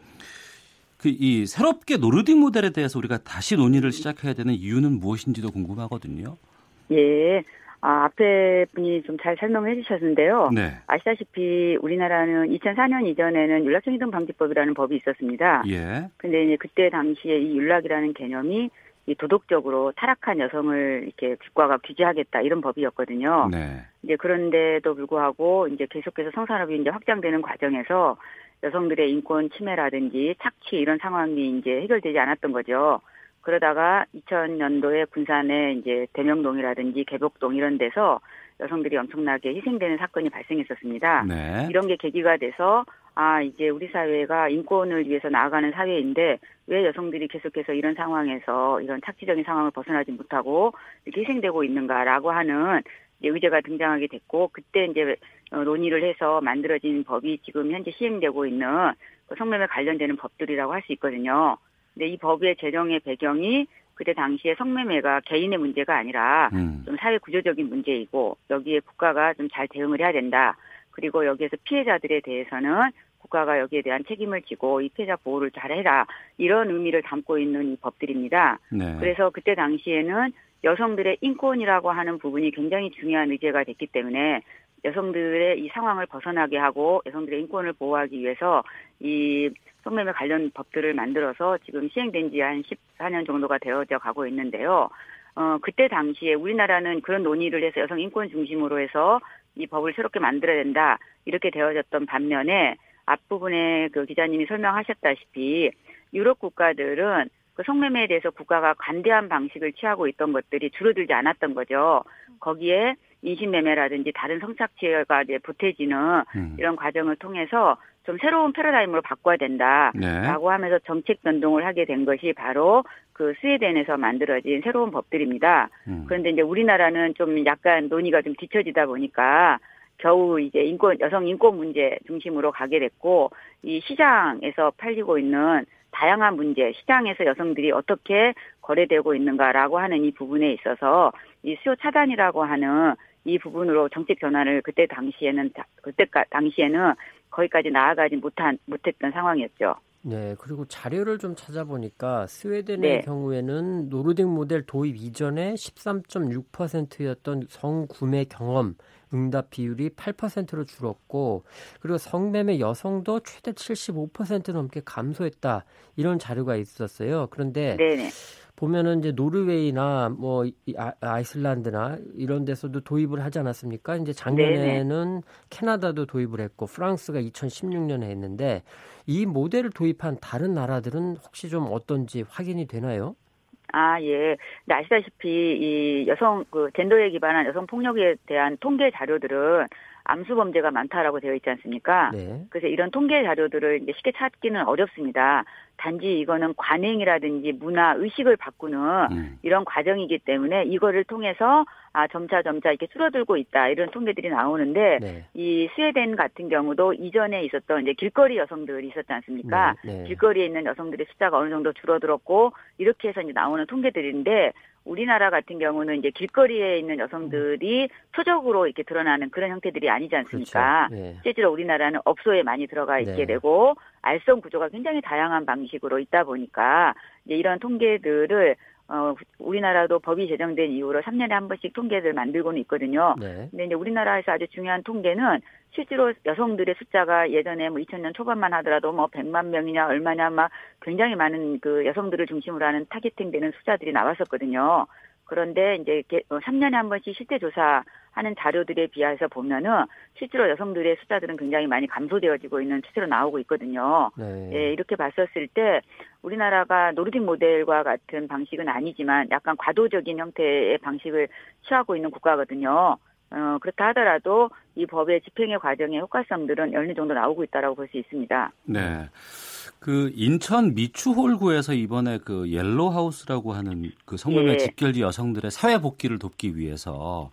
그 이 새롭게 노르딕 모델에 대해서 우리가 다시 논의를 시작해야 되는 이유는 무엇인지도 궁금하거든요. 예. 아, 앞에 분이 좀 잘 설명을 해주셨는데요. 네. 아시다시피 우리나라는 2004년 이전에는 윤락행위등 방지법이라는 법이 있었습니다. 예. 근데 이제 그때 당시에 이 윤락이라는 개념이 이 도덕적으로 타락한 여성을 이렇게 국가가 규제하겠다 이런 법이었거든요. 네. 이제 그런데도 불구하고 이제 계속해서 성산업이 이제 확장되는 과정에서 여성들의 인권 침해라든지 착취 이런 상황이 이제 해결되지 않았던 거죠. 그러다가 2000년도에 군산에 이제 대명동이라든지 개복동 이런 데서 여성들이 엄청나게 희생되는 사건이 발생했었습니다. 네. 이런 게 계기가 돼서 아 이제 우리 사회가 인권을 위해서 나아가는 사회인데 왜 여성들이 계속해서 이런 상황에서 이런 착취적인 상황을 벗어나지 못하고 이렇게 희생되고 있는가라고 하는 이제 의제가 등장하게 됐고 그때 이제 어, 논의를 해서 만들어진 법이 지금 현재 시행되고 있는 그 성매매 관련되는 법들이라고 할 수 있거든요. 근데 이 법의 제정의 배경이 그때 당시에 성매매가 개인의 문제가 아니라 음. 좀 사회 구조적인 문제이고 여기에 국가가 좀 잘 대응을 해야 된다. 그리고 여기에서 피해자들에 대해서는 국가가 여기에 대한 책임을 지고 이 피해자 보호를 잘 해라 이런 의미를 담고 있는 이 법들입니다. 네. 그래서 그때 당시에는 여성들의 인권이라고 하는 부분이 굉장히 중요한 의제가 됐기 때문에 여성들의 이 상황을 벗어나게 하고 여성들의 인권을 보호하기 위해서 이 성매매 관련 법들을 만들어서 지금 시행된 지 한 14년 정도가 되어져 가고 있는데요. 어, 그때 당시에 우리나라는 그런 논의를 해서 여성 인권 중심으로 해서 이 법을 새롭게 만들어야 된다. 이렇게 되어졌던 반면에 앞부분에 그 기자님이 설명하셨다시피 유럽 국가들은 그 성매매에 대해서 국가가 관대한 방식을 취하고 있던 것들이 줄어들지 않았던 거죠. 거기에 인신매매라든지 다른 성착취가 이제 보태지는 음. 이런 과정을 통해서 좀 새로운 패러다임으로 바꿔야 된다. 네. 라고 하면서 정책 변동을 하게 된 것이 바로 그 스웨덴에서 만들어진 새로운 법들입니다. 음. 그런데 이제 우리나라는 좀 약간 논의가 좀 뒤처지다 보니까 겨우 이제 인권, 여성 인권 문제 중심으로 가게 됐고, 이 시장에서 팔리고 있는 다양한 문제, 시장에서 여성들이 어떻게 거래되고 있는가라고 하는 이 부분에 있어서 이 수요 차단이라고 하는 이 부분으로 정책 변화를 그때 당시에는, 그때 당시에는 거기까지 나아가지 못한, 못했던 상황이었죠. 네, 그리고 자료를 좀 찾아보니까 스웨덴의 네. 경우에는 노르딕 모델 도입 이전에 13.6%였던 성구매 경험 응답 비율이 8%로 줄었고 그리고 성매매 여성도 최대 75% 넘게 감소했다 이런 자료가 있었어요. 그런데 네네. 보면은 이제 노르웨이나 뭐 이- 아- 아이슬란드나 이런 데서도 도입을 하지 않았습니까? 이제 작년에는 캐나다도 도입을 했고 프랑스가 2016년에 했는데 이 모델을 도입한 다른 나라들은 혹시 좀 어떤지 확인이 되나요? 아, 예. 근데 아시다시피 이 여성 그 젠더에 기반한 여성 폭력에 대한 통계 자료들은 암수 범죄가 많다라고 되어 있지 않습니까? 네. 그래서 이런 통계 자료들을 이제 쉽게 찾기는 어렵습니다. 단지 이거는 관행이라든지 문화, 의식을 바꾸는 음. 이런 과정이기 때문에 이거를 통해서 아 점차 점차 이렇게 줄어들고 있다 이런 통계들이 나오는데 네. 이 스웨덴 같은 경우도 이전에 있었던 이제 길거리 여성들이 있었지 않습니까? 네, 네. 길거리에 있는 여성들의 숫자가 어느 정도 줄어들었고 이렇게 해서 이제 나오는 통계들인데 우리나라 같은 경우는 이제 길거리에 있는 여성들이 표적으로 이렇게 드러나는 그런 형태들이 아니지 않습니까? 그렇죠. 네. 실제로 우리나라는 업소에 많이 들어가 있게 네. 되고 알선 구조가 굉장히 다양한 방식으로 있다 보니까 이제 이런 통계들을 어 우리나라도 법이 제정된 이후로 3년에 한 번씩 통계를 만들고는 있거든요. 네. 근데 이제 우리나라에서 아주 중요한 통계는 실제로 여성들의 숫자가 예전에 뭐 2000년 초반만 하더라도 뭐 100만 명이냐 얼마냐 막 굉장히 많은 그 여성들을 중심으로 하는 targeting 되는 숫자들이 나왔었거든요. 그런데 이제 3년에 한 번씩 실태 조사 하는 자료들에 비해서 보면은 실제로 여성들의 숫자들은 굉장히 많이 감소되어지고 있는 추세로 나오고 있거든요. 네. 예, 이렇게 봤었을 때 우리나라가 노르딕 모델과 같은 방식은 아니지만 약간 과도적인 형태의 방식을 취하고 있는 국가거든요. 어, 그렇다 하더라도 이 법의 집행의 과정의 효과성들은 어느 정도 나오고 있다라고 볼 수 있습니다. 네. 그 인천 미추홀구에서 이번에 그 옐로하우스라고 하는 그 성매매 예. 집결지 여성들의 사회 복귀를 돕기 위해서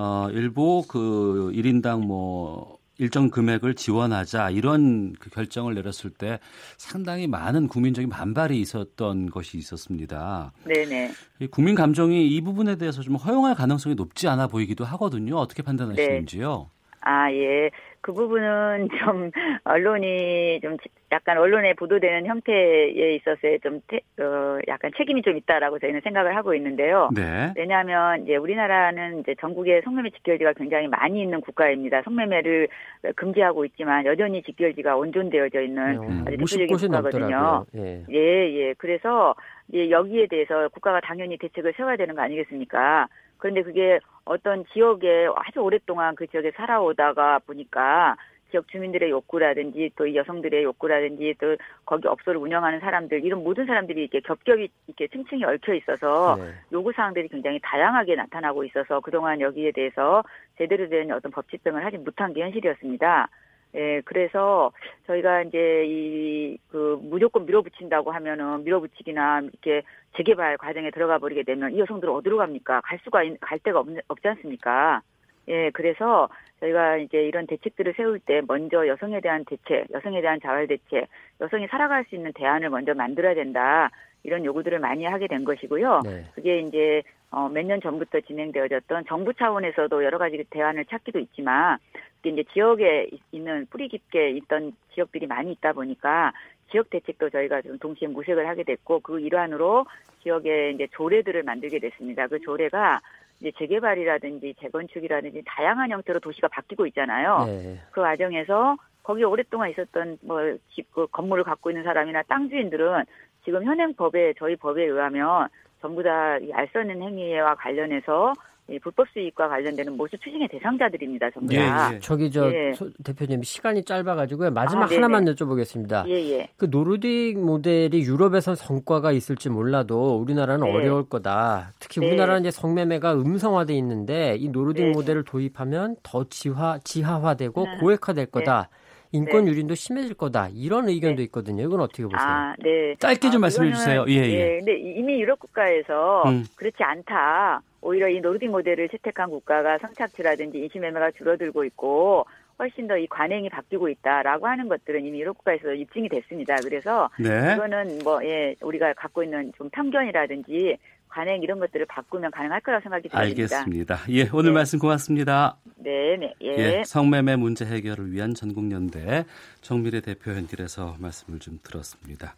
어 일부 그 1인당 뭐 일정 금액을 지원하자 이런 그 결정을 내렸을 때 상당히 많은 국민적인 반발이 있었던 것이 있었습니다. 네네. 이 국민 감정이 이 부분에 대해서 좀 허용할 가능성이 높지 않아 보이기도 하거든요. 어떻게 판단하시는지요? 아, 예. 그 부분은 좀 언론이 좀 약간 언론에 보도되는 형태에 있어서의 좀 태, 어, 약간 책임이 좀 있다라고 저희는 생각을 하고 있는데요. 네. 왜냐하면 이제 우리나라는 이제 전국에 성매매 직결지가 굉장히 많이 있는 국가입니다. 성매매를 금지하고 있지만 여전히 직결지가 온존되어져 있는 음, 아주 50 대표적인 국가거든요. 예. 예, 예. 그래서 이제 여기에 대해서 국가가 당연히 대책을 세워야 되는 거 아니겠습니까? 그런데 그게 어떤 지역에 아주 오랫동안 그 지역에 살아오다가 보니까 지역 주민들의 욕구라든지 또 이 여성들의 욕구라든지 또 거기 업소를 운영하는 사람들 이런 모든 사람들이 이렇게 겹겹이 이렇게 층층이 얽혀 있어서 네. 요구 사항들이 굉장히 다양하게 나타나고 있어서 그동안 여기에 대해서 제대로 된 어떤 법 집행을 하지 못한 게 현실이었습니다. 예, 그래서 저희가 이제 이 그 무조건 밀어붙인다고 하면은 밀어붙이기나 이렇게 재개발 과정에 들어가 버리게 되면 이 여성들은 어디로 갑니까? 갈 수가 있- 갈 데가 없, 없지 않습니까? 예, 그래서 저희가 이제 이런 대책들을 세울 때 먼저 여성에 대한 대책, 여성에 대한 자활 대책, 여성이 살아갈 수 있는 대안을 먼저 만들어야 된다. 이런 요구들을 많이 하게 된 것이고요. 네. 그게 이제 어, 몇 년 전부터 진행되어졌던 정부 차원에서도 여러 가지 대안을 찾기도 있지만 그게 이제 지역에 있- 있는 뿌리 깊게 있던 지역들이 많이 있다 보니까 지역 대책도 저희가 좀 동시에 모색을 하게 됐고 그 일환으로 지역에 이제 조례들을 만들게 됐습니다. 그 조례가 이제 재개발이라든지 재건축이라든지 다양한 형태로 도시가 바뀌고 있잖아요. 네. 그 과정에서 거기 오랫동안 있었던 뭐 집, 그 건물을 갖고 있는 사람이나 땅 주인들은 지금 현행 법에 저희 법에 의하면 전부 다 이 알선는 행위와 관련해서 이 불법 수익과 관련되는 모수 추징의 대상자들입니다. 전부 다. 저기 저 예. 소- 대표님 시간이 짧아가지고요. 마지막 아. 하나만 여쭤보겠습니다. 예, 예. 그 노르딕 모델이 유럽에선 성과가 있을지 몰라도 우리나라는 네. 어려울 거다. 특히 네. 우리나라는 이제 성매매가 음성화돼 있는데 이 노르딕 네. 모델을 도입하면 더 지화 지하화되고 아, 고액화될 거다. 인권 네. 유린도 심해질 거다. 이런 의견도 있거든요. 이건 어떻게 보세요? 아, 네. 짧게 좀 아, 말씀해 주세요. 예, 예. 근데 이미 유럽 국가에서 음. 그렇지 않다. 오히려 이 노르딕 모델을 채택한 국가가 성착취라든지 인신매매가 줄어들고 있고 훨씬 더 이 관행이 바뀌고 있다라고 하는 것들은 이미 유럽 국가에서 입증이 됐습니다. 그래서 네. 이거는 뭐 예, 우리가 갖고 있는 좀 편견이라든지 관행 이런 것들을 바꾸면 가능할 거라고 생각이 듭니다. 알겠습니다. 예, 오늘 네. 말씀 고맙습니다. 네, 네. 예. 예, 성매매 문제 해결을 위한 전국연대 정미래 대표 연결해서 말씀을 좀 들었습니다.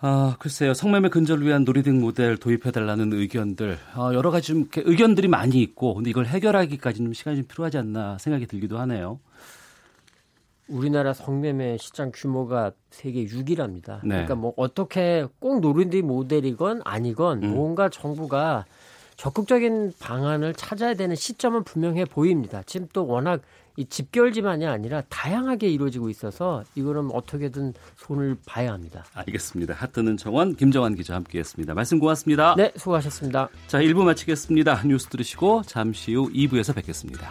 아, 글쎄요. 성매매 근절을 위한 놀이등 모델 도입해달라는 의견들, 어, 여러 가지 좀 의견들이 많이 있고, 근데 이걸 해결하기까지는 좀 시간이 좀 필요하지 않나 생각이 들기도 하네요. 우리나라 성매매 시장 규모가 세계 6위랍니다. 네. 그러니까 뭐 어떻게 꼭 노르딕 모델이건 아니건 음. 뭔가 정부가 적극적인 방안을 찾아야 되는 시점은 분명해 보입니다. 지금 또 워낙 이 집결지만이 아니라 다양하게 이루어지고 있어서 이거는 어떻게든 손을 봐야 합니다. 알겠습니다. 하트는 정원 김정환 기자 함께했습니다. 말씀 고맙습니다. 네, 수고하셨습니다. 자, 1부 마치겠습니다. 뉴스 들으시고 잠시 후 2부에서 뵙겠습니다.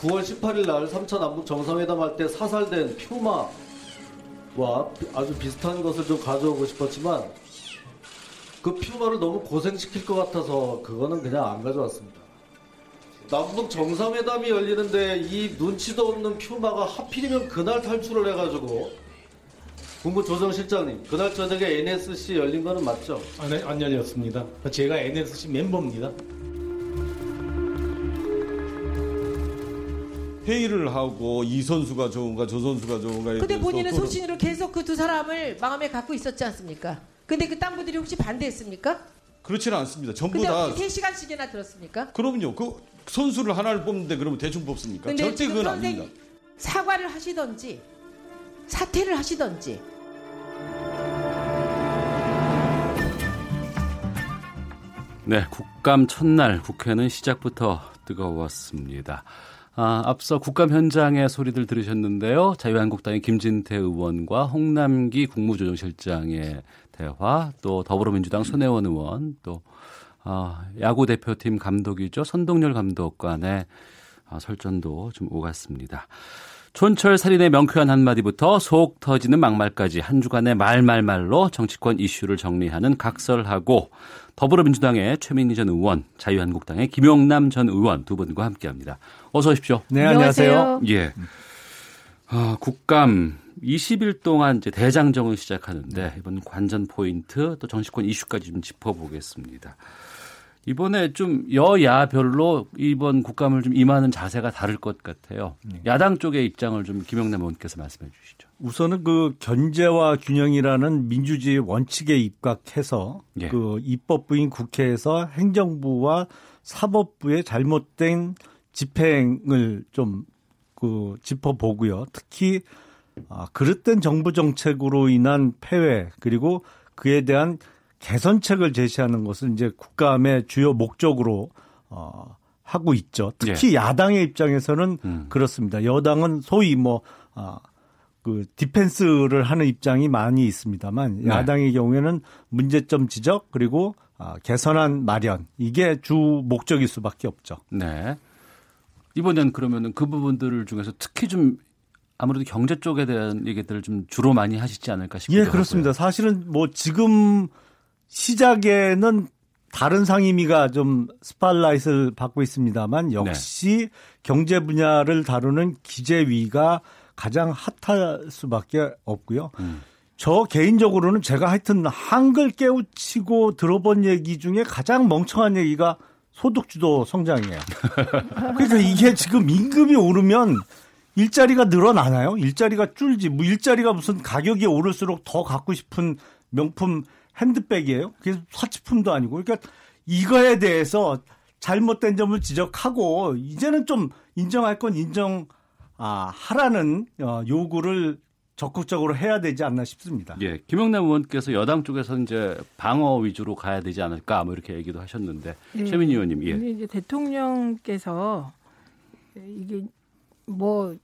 9월 18일 날 3차 남북 정상회담 할 때 사살된 퓨마와 아주 비슷한 것을 좀 가져오고 싶었지만 그 퓨마를 너무 고생시킬 것 같아서 그거는 그냥 안 가져왔습니다. 남북 정상회담이 열리는데 이 눈치도 없는 퓨마가 하필이면 그날 탈출을 해가지고 국무 조정실장님 그날 저녁에 NSC 열린 거는 맞죠? 아니, 안 열렸습니다. 제가 NSC 멤버입니다. 회의를 하고 이 선수가 좋은가 저 선수가 좋은가 근데 본인은 소신으로 계속 그 두 사람을 마음에 갖고 있었지 않습니까? 근데 그땅 분들이 혹시 반대했습니까? 그렇지는 않습니다. 전부 근데 다 어떻게 3시간씩이나 들었습니까? 그럼요. 그 선수를 하나를 뽑는데 그러면 대충 뽑습니까? 근데 절대 그건 아닙니다. 사과를 하시던지 사퇴를 하시던지 네, 국감 첫날 국회는 시작부터 뜨거웠습니다. 아, 앞서 국감 현장의 소리들 들으셨는데요. 자유한국당의 김진태 의원과 홍남기 국무조정실장의 대화, 또 더불어민주당 손혜원 의원, 또 아, 야구 대표팀 감독이죠. 선동열 감독 간의 아, 설전도 좀 오갔습니다. 촌철 살인의 명쾌한 한마디부터 속 터지는 막말까지 한 주간의 말말말로 정치권 이슈를 정리하는 각설하고 더불어민주당의 최민희 전 의원, 자유한국당의 김용남 전 의원 두 분과 함께합니다. 어서 오십시오. 네, 안녕하세요. 예. 아, 국감 20일 동안 이제 대장정을 시작하는데 이번 관전 포인트 또 정치권 이슈까지 좀 짚어보겠습니다. 이번에 좀 여야별로 이번 국감을 좀 임하는 자세가 다를 것 같아요. 야당 쪽의 입장을 좀 김영남 의원께서 말씀해 주시죠. 우선은 그 견제와 균형이라는 민주주의 원칙에 입각해서 예. 그 입법부인 국회에서 행정부와 사법부의 잘못된 집행을 좀 그 짚어보고요. 특히 아, 그릇된 정부 정책으로 인한 폐회 그리고 그에 대한 개선책을 제시하는 것은 이제 국감의 주요 목적으로 어, 하고 있죠. 특히 야당의 입장에서는 그렇습니다. 여당은 소위 뭐 아, 그 디펜스를 하는 입장이 많이 있습니다만 네. 야당의 경우에는 문제점 지적 그리고 아, 개선안 마련 이게 주 목적일 수밖에 없죠. 네. 이번엔 그러면은 그 부분들 중에서 특히 좀 아무래도 경제 쪽에 대한 얘기들을 좀 주로 많이 하시지 않을까 싶기도 예, 하고요. 그렇습니다. 사실은 뭐 지금 시작에는 다른 상임위가 좀 스팟라이트를 받고 있습니다만 역시 경제 분야를 다루는 기재위가 가장 핫할 수밖에 없고요. 저 개인적으로는 제가 하여튼 한글 깨우치고 들어본 얘기 중에 가장 멍청한 얘기가 소득주도 성장이에요. 그러니까 이게 지금 임금이 오르면 일자리가 늘어나나요? 일자리가 줄지. 뭐 일자리가 무슨 가격이 오를수록 더 갖고 싶은 명품 핸드백이에요. 그게 사치품도 아니고. 그러니까 이거에 대해서 잘못된 점을 지적하고 이제는 좀 인정할 건 인정 아, 하라는 어, 요구를 적극적으로 해야 되지 않나 싶습니다. 예, 김영남 의원께서 여당 쪽에서 이제 방어 위주로 가야 되지 않을까 뭐 이렇게 얘기도 하셨는데 네. 최민희 의원님, 예. 근데 이제 대통령께서 이게 뭐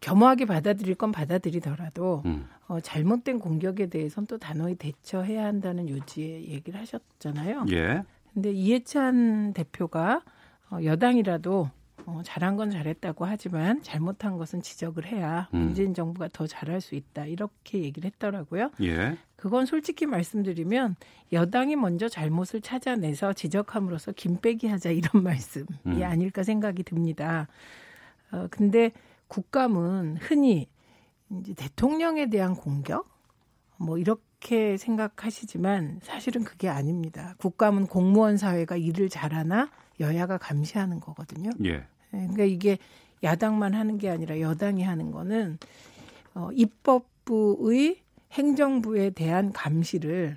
겸허하게 받아들일 건 받아들이더라도 음. 어, 잘못된 공격에 대해서는 또 단호히 대처해야 한다는 요지의 얘기를 하셨잖아요. 예. 근데 이해찬 대표가 어, 여당이라도 어, 잘한 건 잘했다고 하지만 잘못한 것은 지적을 해야 음. 문재인 정부가 더 잘할 수 있다 이렇게 얘기를 했더라고요. 예. 그건 솔직히 말씀드리면 여당이 먼저 잘못을 찾아내서 지적함으로써 김빼기 하자 이런 말씀이 음. 아닐까 생각이 듭니다. 어, 근데 국감은 흔히 이제 대통령에 대한 공격 뭐 이렇게 생각하시지만 사실은 그게 아닙니다. 국감은 공무원 사회가 일을 잘하나 여야가 감시하는 거거든요. 예. 그러니까 이게 야당만 하는 게 아니라 여당이 하는 거는 어, 입법부의 행정부에 대한 감시를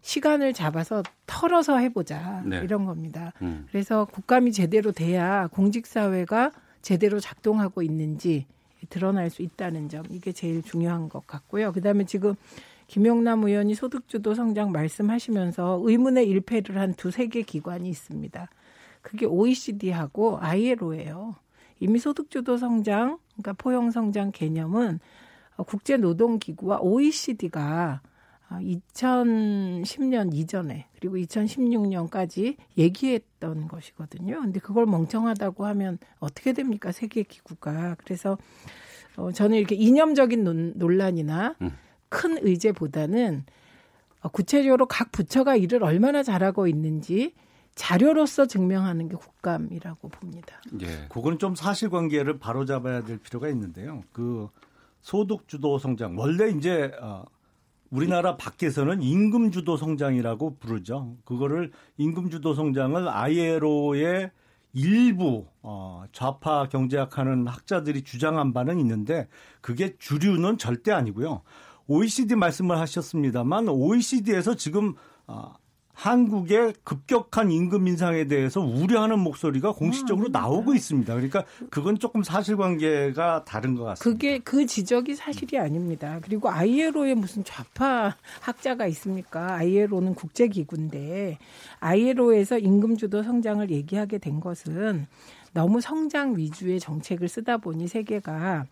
시간을 잡아서 털어서 해보자 네. 이런 겁니다. 음. 그래서 국감이 제대로 돼야 공직사회가 제대로 작동하고 있는지 드러날 수 있다는 점 이게 제일 중요한 것 같고요. 그다음에 지금 김용남 의원이 소득주도 성장 말씀하시면서 의문의 일패를 한 두세 개 기관이 있습니다. 그게 OECD하고 ILO예요. 이미 소득주도 성장, 그러니까 포용 성장 개념은 어, 국제노동기구와 OECD가 2010년 이전에 그리고 2016년까지 얘기했던 것이거든요. 근데 그걸 멍청하다고 하면 어떻게 됩니까? 세계 기구가. 그래서 어, 저는 이렇게 이념적인 논, 논란이나 큰 의제보다는 어, 구체적으로 각 부처가 일을 얼마나 잘하고 있는지 자료로서 증명하는 게 국감이라고 봅니다. 예. 그거는 좀 사실관계를 바로잡아야 될 필요가 있는데요. 그 소득 주도 성장 원래 이제 어, 우리나라 밖에서는 임금 주도 성장이라고 부르죠. 그거를 임금 주도 성장을 ILO의 일부 어, 좌파 경제학하는 학자들이 주장한 바는 있는데 그게 주류는 절대 아니고요. OECD 말씀을 하셨습니다만 OECD에서 지금 어, 한국의 급격한 임금 인상에 대해서 우려하는 목소리가 공식적으로 나오고 있습니다. 그러니까 그건 조금 사실관계가 다른 것 같습니다. 그게 그 지적이 사실이 아닙니다. 그리고 ILO에 무슨 좌파 학자가 있습니까? ILO는 국제기구인데 ILO에서 임금주도 성장을 얘기하게 된 것은 너무 성장 위주의 정책을 쓰다 보니 세계가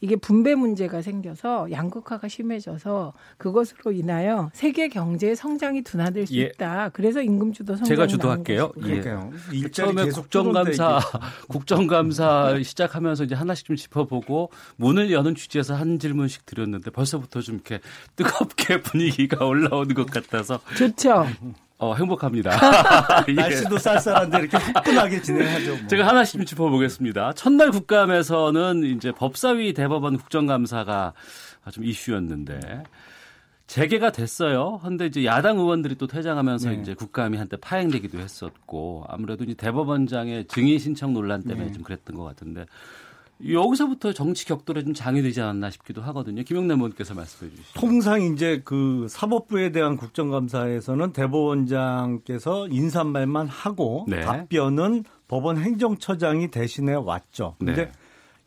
이게 분배 문제가 생겨서 양극화가 심해져서 그것으로 인하여 세계 경제의 성장이 둔화될 수 예. 있다. 그래서 임금 주도 성장이 제가 나온 주도할게요. 예. 일자리 처음에 국정감사. 국정감사 시작하면서 이제 하나씩 좀 짚어보고 문을 여는 취지에서 한 질문씩 드렸는데 벌써부터 좀 이렇게 뜨겁게 분위기가 올라오는 것 같아서 좋죠. 어, 행복합니다. 예. 날씨도 쌀쌀한데 이렇게 후끈하게 진행하죠. 뭐. 제가 하나씩 좀 짚어보겠습니다. 첫날 국감에서는 이제 법사위 대법원 국정감사가 좀 이슈였는데 재개가 됐어요. 근데 이제 야당 의원들이 또 퇴장하면서 네. 이제 국감이 한때 파행되기도 했었고 아무래도 이제 대법원장의 증인 신청 논란 때문에 네. 좀 그랬던 것 같은데 여기서부터 정치 격돌에 좀 장이 되지 않았나 싶기도 하거든요. 김영남 의원께서 말씀해 주시죠. 통상 이제 그 사법부에 대한 국정감사에서는 대법원장께서 인사말만 하고 네. 답변은 법원 행정처장이 대신해 왔죠. 근데 네.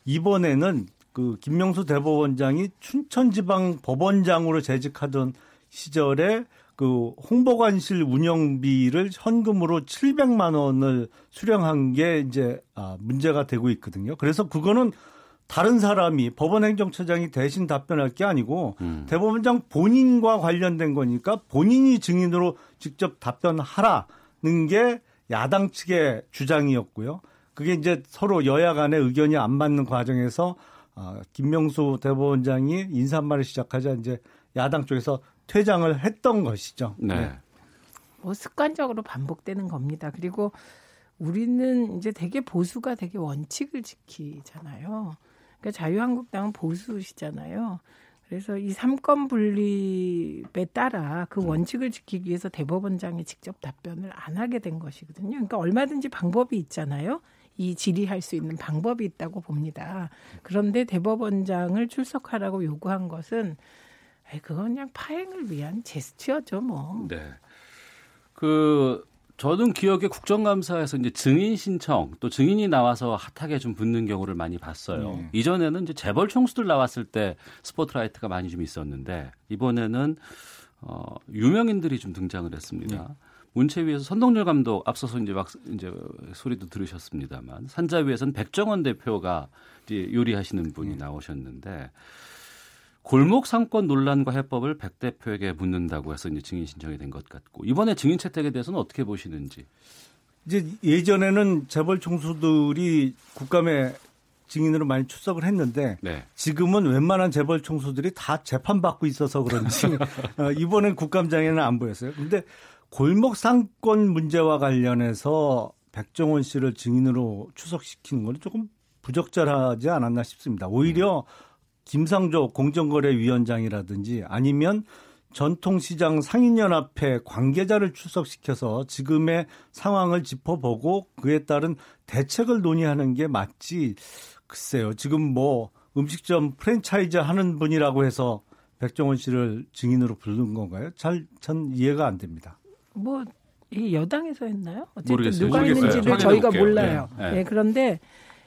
이번에는 그 김명수 대법원장이 춘천지방 법원장으로 재직하던 시절에 그 홍보관실 운영비를 현금으로 700만 원을 수령한 게 이제 아, 문제가 되고 있거든요. 그래서 그거는 다른 사람이 법원 행정처장이 대신 답변할 게 아니고 음. 대법원장 본인과 관련된 거니까 본인이 증인으로 직접 답변하라는 게 야당 측의 주장이었고요. 그게 이제 서로 여야 간의 의견이 안 맞는 과정에서 아, 김명수 대법원장이 인사말을 시작하자 이제 야당 쪽에서 퇴장을 했던 것이죠. 네. 뭐 습관적으로 반복되는 겁니다. 그리고 우리는 이제 되게 보수가 되게 원칙을 지키잖아요. 그러니까 자유한국당은 보수시잖아요. 그래서 이 삼권 분립에 따라 그 원칙을 지키기 위해서 대법원장이 직접 답변을 안 하게 된 것이거든요. 그러니까 얼마든지 방법이 있잖아요. 이 질의할 수 있는 방법이 있다고 봅니다. 그런데 대법원장을 출석하라고 요구한 것은 그건 그냥 파행을 위한 제스처죠, 뭐. 네. 그 저는 기억에 국정감사에서 이제 증인 신청 또 증인이 나와서 핫하게 좀 붙는 경우를 많이 봤어요. 네. 이전에는 이제 재벌 총수들 나왔을 때 스포트라이트가 많이 좀 있었는데 이번에는 어 유명인들이 좀 등장을 했습니다. 문체위에서 선동열 감독 앞서서 이제 막 이제 소리도 들으셨습니다만 산자위에서는 백정원 대표가 이제 요리하시는 분이 나오셨는데 골목 상권 논란과 해법을 백 대표에게 묻는다고 해서 이제 증인 신청이 된 것 같고 이번에 증인 채택에 대해서는 어떻게 보시는지. 이제 예전에는 재벌 총수들이 국감에 증인으로 많이 출석을 했는데 네. 지금은 웬만한 재벌 총수들이 다 재판 받고 있어서 그런지 어, 이번엔 국감장에는 안 보였어요. 근데 골목 상권 문제와 관련해서 백종원 씨를 증인으로 추석시키는 건 조금 부적절하지 않았나 싶습니다. 오히려 김상조 공정거래위원장이라든지 아니면 전통시장 상인연합회 관계자를 출석시켜서 지금의 상황을 짚어보고 그에 따른 대책을 논의하는 게 맞지. 글쎄요. 지금 뭐 음식점 프랜차이즈 하는 분이라고 해서 백종원 씨를 증인으로 부른 건가요? 잘 전 이해가 안 됩니다. 뭐, 이 여당에서 했나요? 어쨌든 모르겠어요. 누가 모르겠어요. 했는지를 저희가 볼게요. 몰라요. 네. 네. 네. 그런데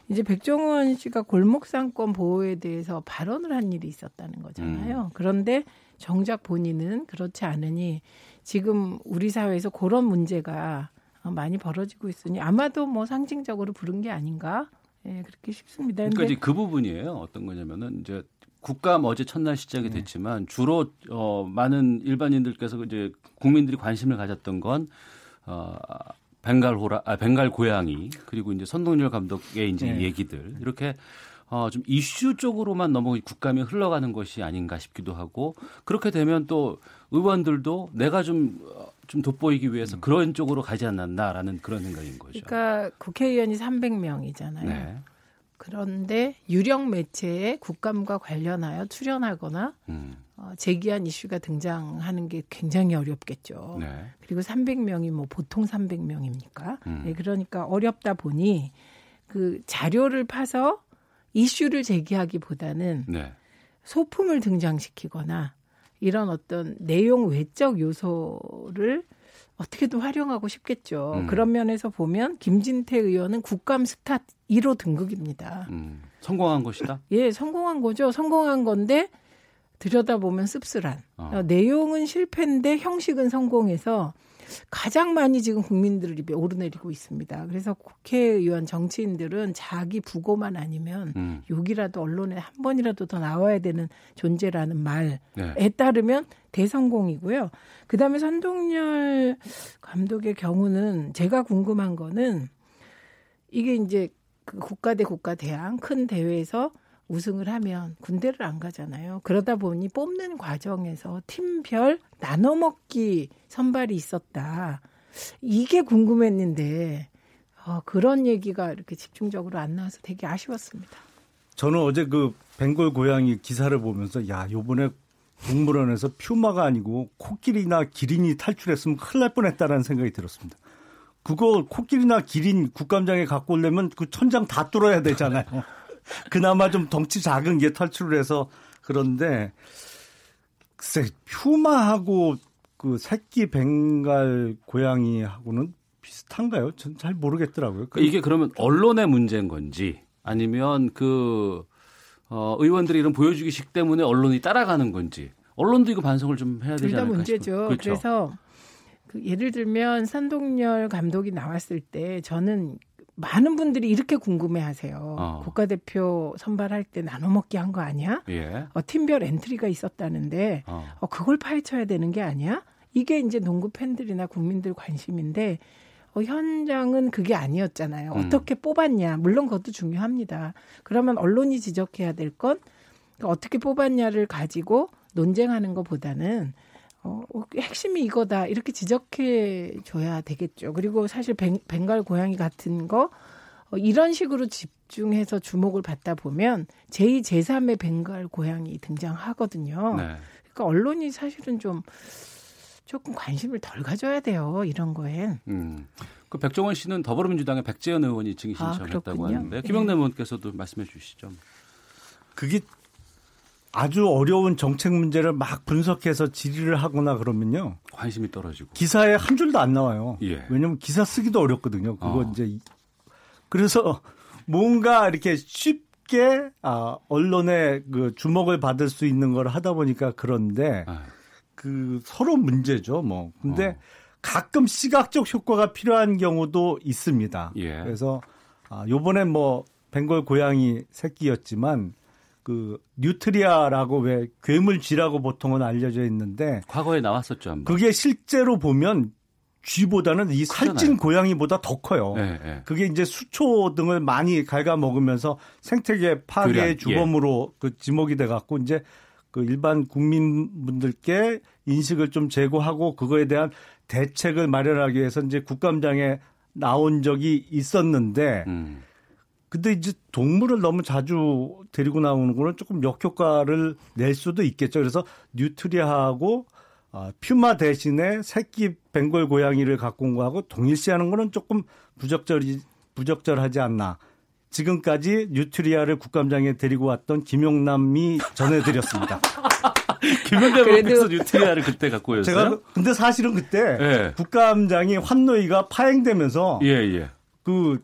이제 백종원 씨가 골목상권 보호에 대해서 발언을 한 일이 있었다는 거잖아요. 음. 그런데 정작 본인은 그렇지 않으니 지금 우리 사회에서 그런 문제가 많이 벌어지고 있으니 아마도 뭐 상징적으로 부른 게 아닌가 예, 그렇게 싶습니다. 그러니까 이제 그 부분이에요. 어떤 거냐면은 이제 국감 어제 첫날 시작이 됐지만 주로 어 많은 일반인들께서 이제 국민들이 관심을 가졌던 건 어, 벵갈 호라, 아, 벵갈 고양이 그리고 이제 선동열 감독의 이제 네. 얘기들 이렇게 어, 좀 이슈 쪽으로만 너무 국감이 흘러가는 것이 아닌가 싶기도 하고 그렇게 되면 또 의원들도 내가 좀, 어, 좀 돋보이기 위해서 그런 쪽으로 가지 않았나라는 그런 생각인 거죠. 그러니까 국회의원이 300명이잖아요. 네. 그런데 유령 매체에 국감과 관련하여 출연하거나 음. 어, 제기한 이슈가 등장하는 게 굉장히 어렵겠죠. 네. 그리고 300명이 뭐 보통 300명입니까? 음. 네, 그러니까 어렵다 보니 그 자료를 파서 이슈를 제기하기보다는 네. 소품을 등장시키거나 이런 어떤 내용 외적 요소를 어떻게든 활용하고 싶겠죠. 음. 그런 면에서 보면 김진태 의원은 국감 스타 1호 등극입니다. 음, 성공한 것이다. 예, 성공한 거죠. 성공한 건데 들여다보면 씁쓸한. 어. 어, 내용은 실패인데 형식은 성공해서 가장 많이 지금 국민들 입에 오르내리고 있습니다. 그래서 국회의원 정치인들은 자기 부고만 아니면 음. 욕이라도 언론에 한 번이라도 더 나와야 되는 존재라는 말에 네. 따르면 대성공이고요. 그다음에 선동열 감독의 경우는 제가 궁금한 거는 이게 이제 그 국가 대 국가 대항 큰 대회에서 우승을 하면 군대를 안 가잖아요. 그러다 보니 뽑는 과정에서 팀별 나눠 먹기 선발이 있었다. 이게 궁금했는데 어, 그런 얘기가 이렇게 집중적으로 안 나와서 되게 아쉬웠습니다. 저는 어제 그 벵골 고양이 기사를 보면서 야 요번에 동물원에서 퓨마가 아니고 코끼리나 기린이 탈출했으면 큰일 날 뻔했다라는 생각이 들었습니다. 그거 코끼리나 기린 국감장에 갖고 오려면 그 천장 다 뚫어야 되잖아요. 그나마 좀 덩치 작은 게 탈출을 해서 그런데 글쎄 퓨마하고 그 새끼 벵갈 고양이하고는 비슷한가요? 전 잘 모르겠더라고요. 그러니까 이게 그러면 언론의 문제인 건지 아니면 그 어, 의원들이 이런 보여주기식 때문에 언론이 따라가는 건지 언론도 이거 반성을 좀 해야 되지 둘다 않을까 문제죠. 그렇죠. 그래서 그 예를 들면 산동열 감독이 나왔을 때 저는 많은 분들이 이렇게 궁금해하세요. 어. 국가대표 선발할 때 나눠 먹기 한 거 아니야? 예. 어, 팀별 엔트리가 있었다는데 어. 어, 그걸 파헤쳐야 되는 게 아니야? 이게 이제 농구 팬들이나 국민들 관심인데 어, 현장은 그게 아니었잖아요. 음. 어떻게 뽑았냐? 물론 그것도 중요합니다. 그러면 언론이 지적해야 될 건 어떻게 뽑았냐를 가지고 논쟁하는 것보다는 어, 핵심이 이거다 이렇게 지적해 줘야 되겠죠. 그리고 사실 벵, 갈 고양이 같은 거 어, 이런 식으로 집중해서 주목을 받다 보면 제2, 제3의 벵갈 고양이 등장하거든요. 네. 그러니까 언론이 사실은 좀 조금 관심을 덜 가져야 돼요. 이런 거엔. 음. 그 백종원 씨는 더불어민주당의 백재현 의원이 증인 아, 신청했다고 그렇군요. 하는데 네. 김영남 의원께서도 말씀해 주시죠. 그게 아주 어려운 정책 문제를 막 분석해서 질의를 하거나 그러면요. 관심이 떨어지고. 기사에 한 줄도 안 나와요. 예. 왜냐면 기사 쓰기도 어렵거든요. 그거 어. 이제 이- 그래서 뭔가 이렇게 쉽게 아, 언론의 그 주목을 받을 수 있는 걸 하다 보니까 그런데 아. 그 서로 문제죠. 뭐 근데 어. 가끔 시각적 효과가 필요한 경우도 있습니다. 예. 그래서 아, 요번에 뭐 벵골 고양이 새끼였지만 그 뉴트리아라고 왜 괴물쥐라고 보통은 알려져 있는데 과거에 나왔었죠 한번. 그게 실제로 보면 쥐보다는 이 훨씬 크잖아요. 고양이보다 더 커요. 네, 네. 그게 이제 수초 등을 많이 갉아 먹으면서 생태계 파괴의 예. 주범으로 그 지목이 돼 갖고 이제 그 일반 국민분들께 인식을 좀 제고하고 그거에 대한 대책을 마련하기 위해서 이제 국감장에 나온 적이 있었는데 음. 근데 이제 동물을 너무 자주 데리고 나오는 거는 조금 역효과를 낼 수도 있겠죠. 그래서 뉴트리아하고 아, 퓨마 대신에 새끼 벵골 고양이를 갖고 온 거하고 동일시하는 거는 조금 부적절이 부적절하지 않나. 지금까지 뉴트리아를 국감장에 데리고 왔던 김용남이 전해드렸습니다. 김용남 의원께서 뉴트리아를 그때 갖고 오셨어요? 제가 근데 사실은 그때 예. 국감장이 환노위가 파행되면서 예, 예. 그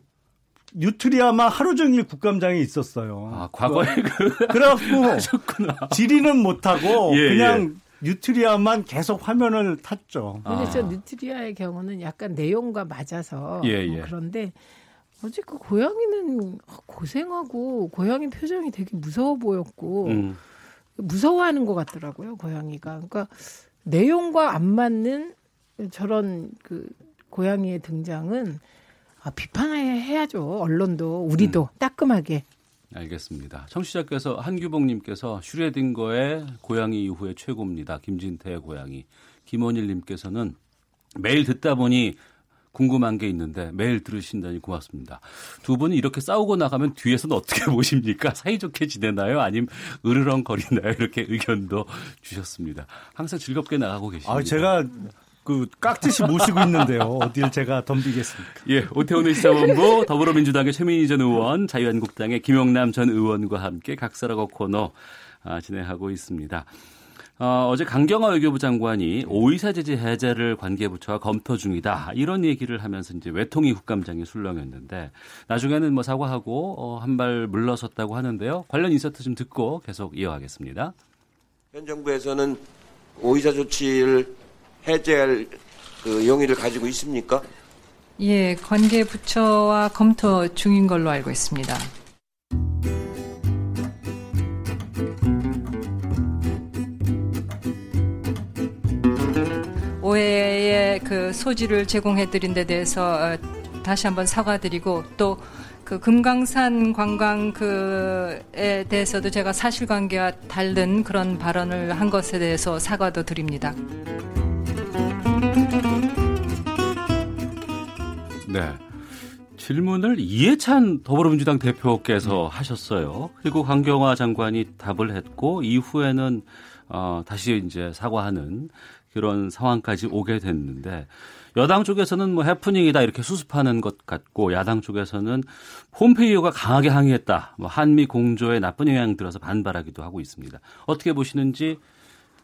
뉴트리아만 하루 종일 국감장에 있었어요. 아, 과거에 그 그래갖고 하셨구나. 질의는 못하고 예, 그냥 뉴트리아만 계속 화면을 탔죠. 근데 아. 저 뉴트리아의 경우는 약간 내용과 맞아서 예, 뭐 예. 그런데 어제 그 고양이는 고생하고 고양이 표정이 되게 무서워 보였고 음. 무서워하는 것 같더라고요 고양이가 그러니까 내용과 안 맞는 저런 그 고양이의 등장은 아, 비판해야죠 언론도 우리도 음. 따끔하게 알겠습니다. 청취자께서 한규봉님께서 슈레딩거의 고양이 이후의 최고입니다. 김진태의 고양이. 김원일님께서는 매일 듣다 보니 궁금한 게 있는데 매일 들으신다니 고맙습니다. 두 분이 이렇게 싸우고 나가면 뒤에서는 어떻게 보십니까? 사이좋게 지내나요? 아니면 으르렁거리나요? 이렇게 의견도 주셨습니다. 항상 즐겁게 나가고 계십니다. 아, 제가 그 깍듯이 모시고 있는데요. 어딜 제가 덤비겠습니까? 예, 오태훈의 시사본부 더불어민주당의 최민희 전 의원, 자유한국당의 김용남 전 의원과 함께 각설하고 코너 아, 진행하고 있습니다. 어, 제 강경화 외교부 장관이 오이사 제재 해제를 관계부처와 검토 중이다 이런 얘기를 하면서 이제 외통위 국감장에 술렁였는데 나중에는 뭐 사과하고 어, 한발 물러섰다고 하는데요. 관련 인서트 좀 듣고 계속 이어가겠습니다. 현 정부에서는 오이사 조치를 해제할 그 용의를 가지고 있습니까? 예, 관계 부처와 검토 중인 걸로 알고 있습니다. 오해의 그 소지를 제공해 드린 데 대해서 어, 다시 한번 사과드리고 또 그 금강산 관광 그에 대해서도 제가 사실관계와 다른 그런 발언을 한 것에 대해서 사과도 드립니다. 네. 질문을 이해찬 더불어민주당 대표께서 하셨어요. 그리고 강경화 장관이 답을 했고 이후에는 어, 다시 이제 사과하는 그런 상황까지 오게 됐는데 여당 쪽에서는 뭐 해프닝이다 이렇게 수습하는 것 같고 야당 쪽에서는 폼페이오가 강하게 항의했다. 뭐 한미 공조에 나쁜 영향 들어서 반발하기도 하고 있습니다. 어떻게 보시는지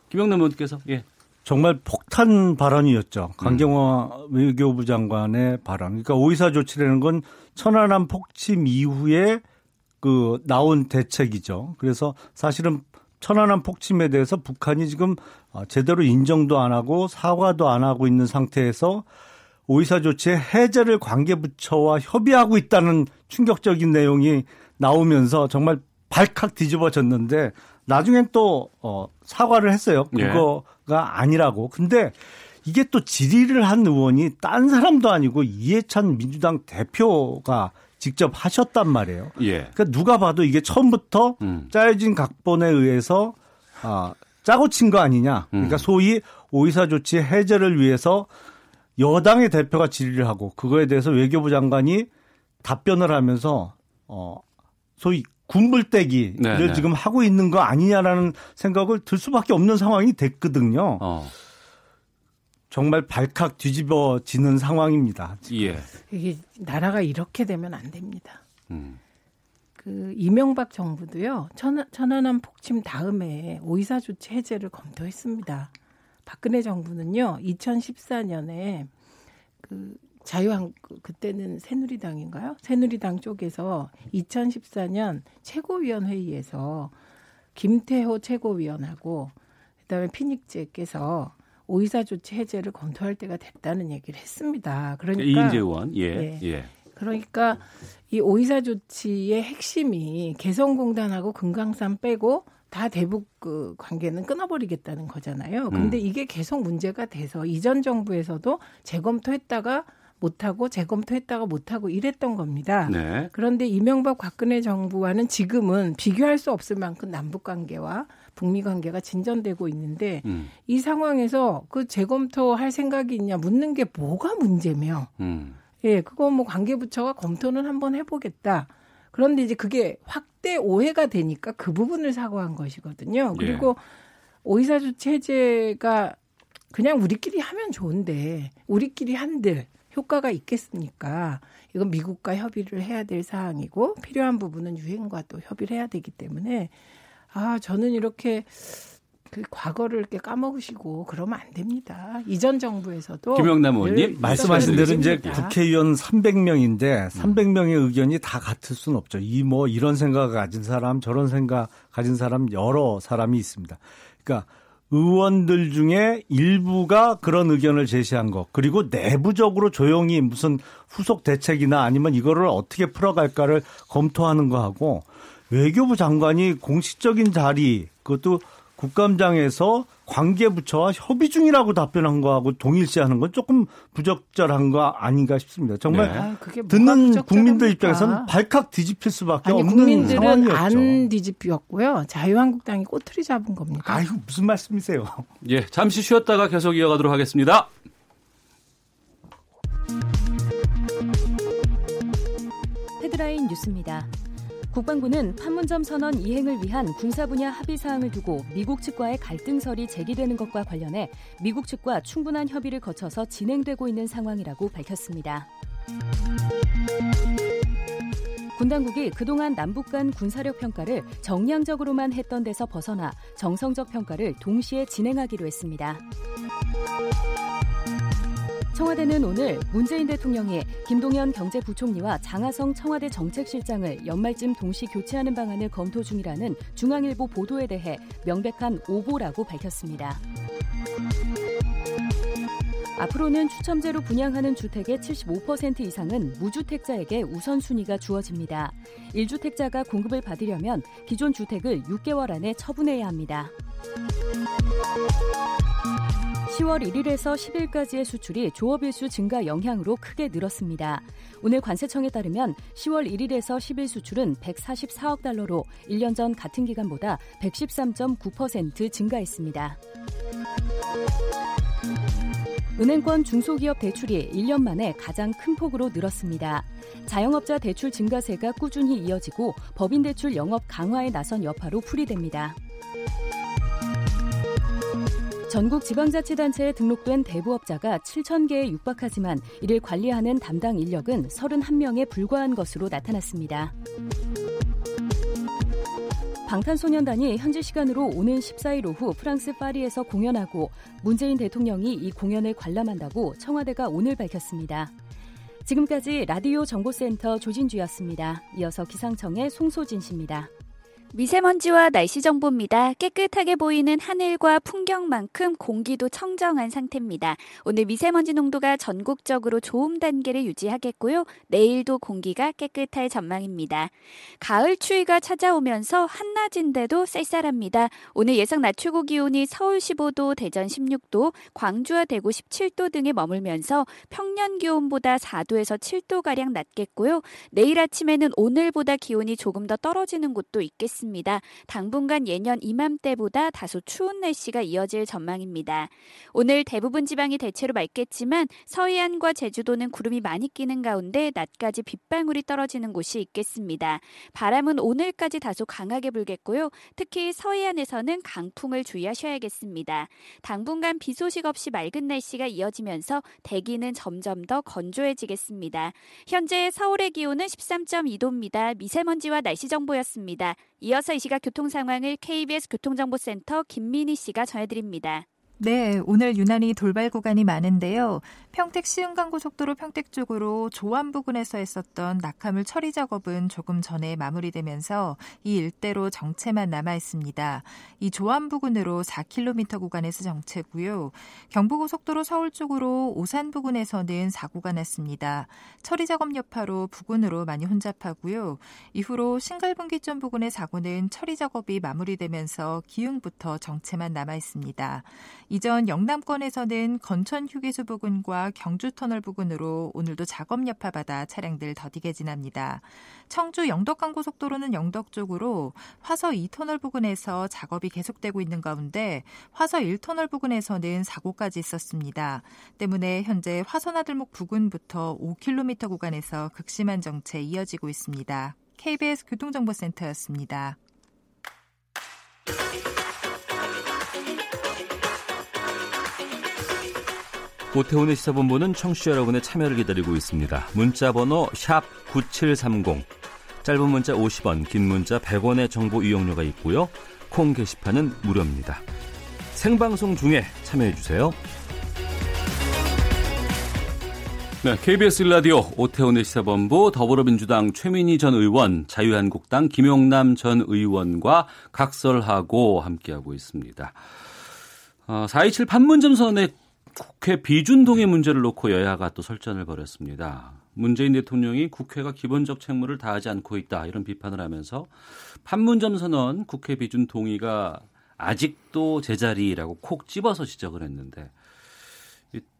김영남 의원께서 예. 정말 폭탄 발언이었죠. 강경화 음. 외교부 장관의 발언. 그러니까 오이사 조치라는 건 천안함 폭침 이후에 그 나온 대책이죠. 그래서 사실은 천안함 폭침에 대해서 북한이 지금 어, 제대로 인정도 안 하고 사과도 안 하고 있는 상태에서 오이사 조치의 해제를 관계부처와 협의하고 있다는 충격적인 내용이 나오면서 정말 발칵 뒤집어졌는데 나중엔 또 어, 사과를 했어요. 예. 그거가 아니라고. 근데 이게 또 질의를 한 의원이 딴 사람도 아니고 이해찬 민주당 대표가 직접 하셨단 말이에요. 예. 그러니까 누가 봐도 이게 처음부터 음. 짜여진 각본에 의해서 아, 짜고 친 거 아니냐. 그러니까 음. 소위 오이사 조치 해제를 위해서 여당의 대표가 질의를 하고 그거에 대해서 외교부 장관이 답변을 하면서 어 소위 군불대기를 네네. 지금 하고 있는 거 아니냐라는 생각을 들 수밖에 없는 상황이 됐거든요. 어. 정말 발칵 뒤집어지는 상황입니다. 예. 이게 나라가 이렇게 되면 안 됩니다. 음. 그 이명박 정부도요 천안, 천안함 폭침 다음에 오이사 조치 해제를 검토했습니다. 박근혜 정부는요 2014년에 그 자유한 그때는 새누리당인가요? 새누리당 쪽에서 2014년 최고위원 회의에서 김태호 최고위원하고 그다음에 피닉제께서 오이사 조치 해제를 검토할 때가 됐다는 얘기를 했습니다. 그러니까 이인재 의원, 예, 예. 예. 그러니까 이 오이사 조치의 핵심이 개성공단하고 금강산 빼고 다 대북 그 관계는 끊어버리겠다는 거잖아요. 근데 음. 이게 계속 문제가 돼서 이전 정부에서도 재검토했다가 못하고 재검토했다가 못하고 이랬던 겁니다. 네. 그런데 이명박 박근혜 정부와는 지금은 비교할 수 없을 만큼 남북 관계와 북미 관계가 진전되고 있는데 음. 이 상황에서 그 재검토할 생각이 있냐 묻는 게 뭐가 문제며 음. 예, 그거 뭐 관계부처가 검토는 한번 해보겠다. 그런데 이제 그게 확대 오해가 되니까 그 부분을 사과한 것이거든요. 그리고 예. 오이사 조치 해제가 그냥 우리끼리 하면 좋은데 우리끼리 한들 효과가 있겠습니까? 이건 미국과 협의를 해야 될 사항이고 필요한 부분은 유엔과 또 협의를 해야 되기 때문에 아 저는 이렇게 그 과거를 이렇게 까먹으시고 그러면 안 됩니다. 이전 정부에서도 김영남 의원님 말씀하신 대로 이제 국회의원 300명인데 300명의 의견이 다 같을 수는 없죠. 이 뭐 이런 생각 가진 사람 저런 생각 가진 사람 여러 사람이 있습니다. 그러니까 의원들 중에 일부가 그런 의견을 제시한 것 그리고 내부적으로 조용히 무슨 후속 대책이나 아니면 이거를 어떻게 풀어갈까를 검토하는 거하고 외교부 장관이 공식적인 자리 그것도 국감장에서 관계부처와 협의 중이라고 답변한 거하고 동일시하는 건 조금 부적절한 거 아닌가 싶습니다. 정말 네. 아, 듣는 국민들 입장에서는 발칵 뒤집힐 수밖에 아니, 없는 국민들은 상황이었죠. 안 뒤집혔고요. 자유한국당이 꼬투리 잡은 겁니다. 아이고 무슨 말씀이세요? 예, 잠시 쉬었다가 계속 이어가도록 하겠습니다. 헤드라인 뉴스입니다. 국방부는 판문점 선언 이행을 위한 군사 분야 합의 사항을 두고 미국 측과의 갈등설이 제기되는 것과 관련해 미국 측과 충분한 협의를 거쳐서 진행되고 있는 상황이라고 밝혔습니다. 군 당국이 그동안 남북 간 군사력 평가를 정량적으로만 했던 데서 벗어나 정성적 평가를 동시에 진행하기로 했습니다. 청와대는 오늘 문재인 대통령이 김동연 경제부총리와 장하성 청와대 정책실장을 연말쯤 동시 교체하는 방안을 검토 중이라는 중앙일보 보도에 대해 명백한 오보라고 밝혔습니다. 앞으로는 추첨제로 분양하는 주택의 75% 이상은 무주택자에게 우선순위가 주어집니다. 1주택자가 공급을 받으려면 기존 주택을 6개월 안에 처분해야 합니다. 10월 1일에서 10일까지의 수출이 조업일수 증가 영향으로 크게 늘었습니다. 오늘 관세청에 따르면 10월 1일에서 10일 수출은 144억 달러로 1년 전 같은 기간보다 113.9% 증가했습니다. 은행권 중소기업 대출이 1년 만에 가장 큰 폭으로 늘었습니다. 자영업자 대출 증가세가 꾸준히 이어지고 법인 대출 영업 강화에 나선 여파로 풀이됩니다. 전국 지방자치단체에 등록된 대부업자가 7천 개에 육박하지만 이를 관리하는 담당 인력은 31명에 불과한 것으로 나타났습니다. 방탄소년단이 현지 시간으로 오는 14일 오후 프랑스 파리에서 공연하고 문재인 대통령이 이 공연을 관람한다고 청와대가 오늘 밝혔습니다. 지금까지 라디오 정보센터 조진주였습니다. 이어서 기상청의 송소진 씨입니다. 미세먼지와 날씨 정보입니다. 깨끗하게 보이는 하늘과 풍경만큼 공기도 청정한 상태입니다. 오늘 미세먼지 농도가 전국적으로 좋음 단계를 유지하겠고요. 내일도 공기가 깨끗할 전망입니다. 가을 추위가 찾아오면서 한낮인데도 쌀쌀합니다. 오늘 예상 낮 최고 기온이 서울 15도, 대전 16도, 광주와 대구 17도 등에 머물면서 평년 기온보다 4도에서 7도가량 낮겠고요. 내일 아침에는 오늘보다 기온이 조금 더 떨어지는 곳도 있겠습니다. 있습니다. 당분간 예년 이맘때보다 다소 추운 날씨가 이어질 전망입니다. 오늘 대부분 지방이 대체로 맑겠지만 서해안과 제주도는 구름이 많이 끼는 가운데 낮까지 빗방울이 떨어지는 곳이 있겠습니다. 바람은 오늘까지 다소 강하게 불겠고요. 특히 서해안에서는 강풍을 주의하셔야겠습니다. 당분간 비 소식 없이 맑은 날씨가 이어지면서 대기는 점점 더 건조해지겠습니다. 현재 서울의 기온은 13.2도입니다. 미세먼지와 날씨 정보였습니다. 이어서 이 시각 교통 상황을 KBS 교통정보센터 김민희 씨가 전해드립니다. 네, 오늘 유난히 돌발 구간이 많은데요. 평택 시흥간고속도로 평택 쪽으로 조암 부근에서 했었던 낙하물 처리 작업은 조금 전에 마무리되면서 이 일대로 정체만 남아 있습니다. 이 조암 부근으로 4km 구간에서 정체고요. 경부고속도로 서울 쪽으로 오산 부근에서는 사고가 났습니다. 처리 작업 여파로 부근으로 많이 혼잡하고요. 이후로 신갈분기점 부근의 사고는 처리 작업이 마무리되면서 기흥부터 정체만 남아 있습니다. 이전 영남권에서는 건천 휴게소 부근과 경주 터널 부근으로 오늘도 작업 여파받아 차량들 더디게 지납니다. 청주 영덕간 고속도로는 영덕 쪽으로 화서 2터널 부근에서 작업이 계속되고 있는 가운데 화서 1터널 부근에서는 사고까지 있었습니다. 때문에 현재 화서나들목 부근부터 5km 구간에서 극심한 정체 이어지고 있습니다. KBS 교통정보센터였습니다. 오태훈의 시사본부는 청취자 여러분의 참여를 기다리고 있습니다. 문자 번호 9730, 짧은 문자 50원, 긴 문자 100원의 정보 이용료가 있고요. 콩 게시판은 무료입니다. 생방송 중에 참여해 주세요. 네, KBS 라디오 오태훈의 시사본부 더불어민주당 최민희 전 의원, 자유한국당 김용남 전 의원과 각설하고 함께하고 있습니다. 어, 4.27 판문점 선의 국회 비준동의 문제를 놓고 여야가 또 설전을 벌였습니다. 문재인 대통령이 국회가 기본적 책무를 다하지 않고 있다 이런 비판을 하면서 판문점 선언 국회 비준 동의가 아직도 제자리라고 콕 집어서 지적을 했는데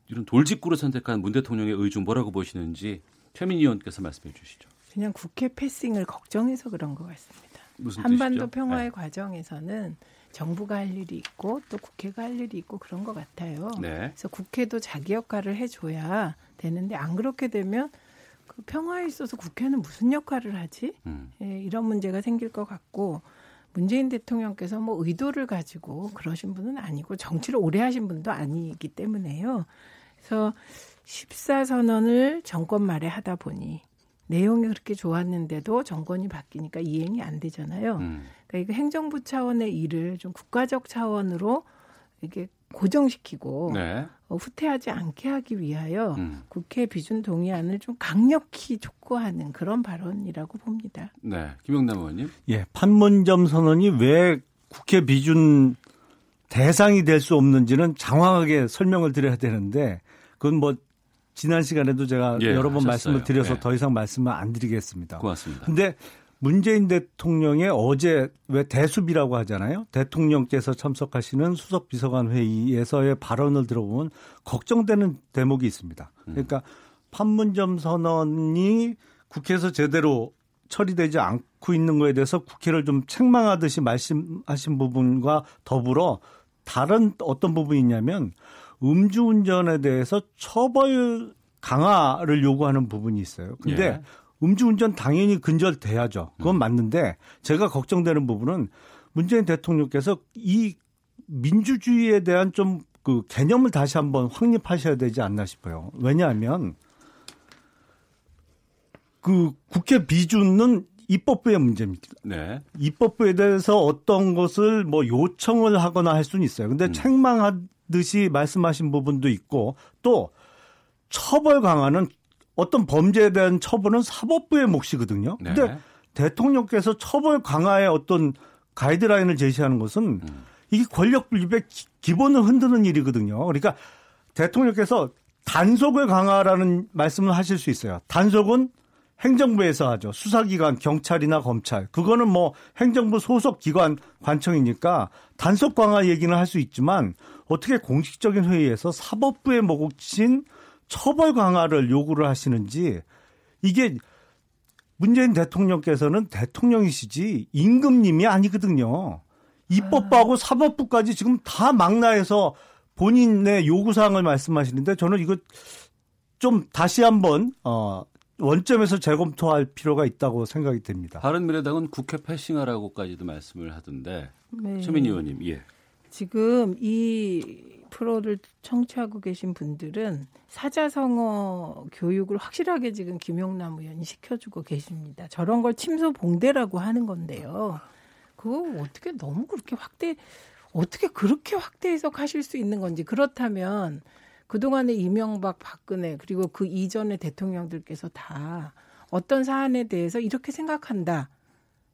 이런 돌직구를 선택한 문 대통령의 의중 뭐라고 보시는지 최민희 의원께서 말씀해 주시죠. 그냥 국회 패싱을 걱정해서 그런 것 같습니다. 무슨 한반도 뜻이죠? 평화의 네. 과정에서는 정부가 할 일이 있고 또 국회가 할 일이 있고 그런 것 같아요. 네. 그래서 국회도 자기 역할을 해줘야 되는데 안 그렇게 되면 그 평화에 있어서 국회는 무슨 역할을 하지? 음. 예, 이런 문제가 생길 것 같고 문재인 대통령께서 뭐 의도를 가지고 그러신 분은 아니고 정치를 오래 하신 분도 아니기 때문에요. 그래서 14선언을 정권 말에 하다 보니 내용이 그렇게 좋았는데도 정권이 바뀌니까 이행이 안 되잖아요. 음. 그러니까 이거 행정부 차원의 일을 좀 국가적 차원으로 이게 고정시키고 네. 어, 후퇴하지 않게 하기 위하여 음. 국회 비준 동의안을 좀 강력히 촉구하는 그런 발언이라고 봅니다. 네. 김영남 의원님. 예, 판문점 선언이 왜 국회 비준 대상이 될 수 없는지는 장황하게 설명을 드려야 되는데 그건 뭐 지난 시간에도 제가 예, 여러 번 하셨어요. 말씀을 드려서 네. 더 이상 말씀을 안 드리겠습니다. 고맙습니다. 근데 문재인 대통령의 어제 왜 대수비라고 하잖아요. 대통령께서 참석하시는 수석 비서관 회의에서의 발언을 들어보면 걱정되는 대목이 있습니다. 그러니까 판문점 선언이 국회에서 제대로 처리되지 않고 있는 거에 대해서 국회를 좀 책망하듯이 말씀하신 부분과 더불어 다른 어떤 부분이 있냐면 음주운전에 대해서 처벌 강화를 요구하는 부분이 있어요. 근데 예. 음주운전 당연히 근절돼야죠. 그건 맞는데 제가 걱정되는 부분은 문재인 대통령께서 이 민주주의에 대한 좀 그 개념을 다시 한번 확립하셔야 되지 않나 싶어요. 왜냐하면 그 국회 비준은 입법부의 문제입니다. 네. 입법부에 대해서 어떤 것을 뭐 요청을 하거나 할 수는 있어요. 근데 책망하 듯이 말씀하신 부분도 있고 또 처벌 강화는 어떤 범죄에 대한 처벌은 사법부의 몫이거든요. 네. 근데 대통령께서 처벌 강화의 어떤 가이드라인을 제시하는 것은 이게 권력 분립의 기- 기본을 흔드는 일이거든요. 그러니까 대통령께서 단속을 강화라는 말씀을 하실 수 있어요. 단속은 행정부에서 하죠. 수사기관, 경찰이나 검찰. 그거는 뭐 행정부 소속 기관 관청이니까 단속 강화 얘기는 할 수 있지만 어떻게 공식적인 회의에서 사법부의 몫인 처벌 강화를 요구를 하시는지 이게 문재인 대통령께서는 대통령이시지 임금님이 아니거든요. 입법부하고 사법부까지 지금 다 망라해서 본인의 요구사항을 말씀하시는데 저는 이거 좀 다시 한번 어 원점에서 재검토할 필요가 있다고 생각이 됩니다. 바른미래당은 국회 패싱하라고까지도 말씀을 하던데 네. 최민희 의원님, 예. 지금 이 프로를 청취하고 계신 분들은 사자성어 교육을 확실하게 지금 김용남 의원이 시켜주고 계십니다. 저런 걸 침소 봉대라고 하는 건데요. 그거 어떻게 너무 그렇게 확대, 어떻게 그렇게 확대 해석하실 수 있는 건지 그렇다면 그동안의 이명박, 박근혜 그리고 그 이전의 대통령들께서 다 어떤 사안에 대해서 이렇게 생각한다.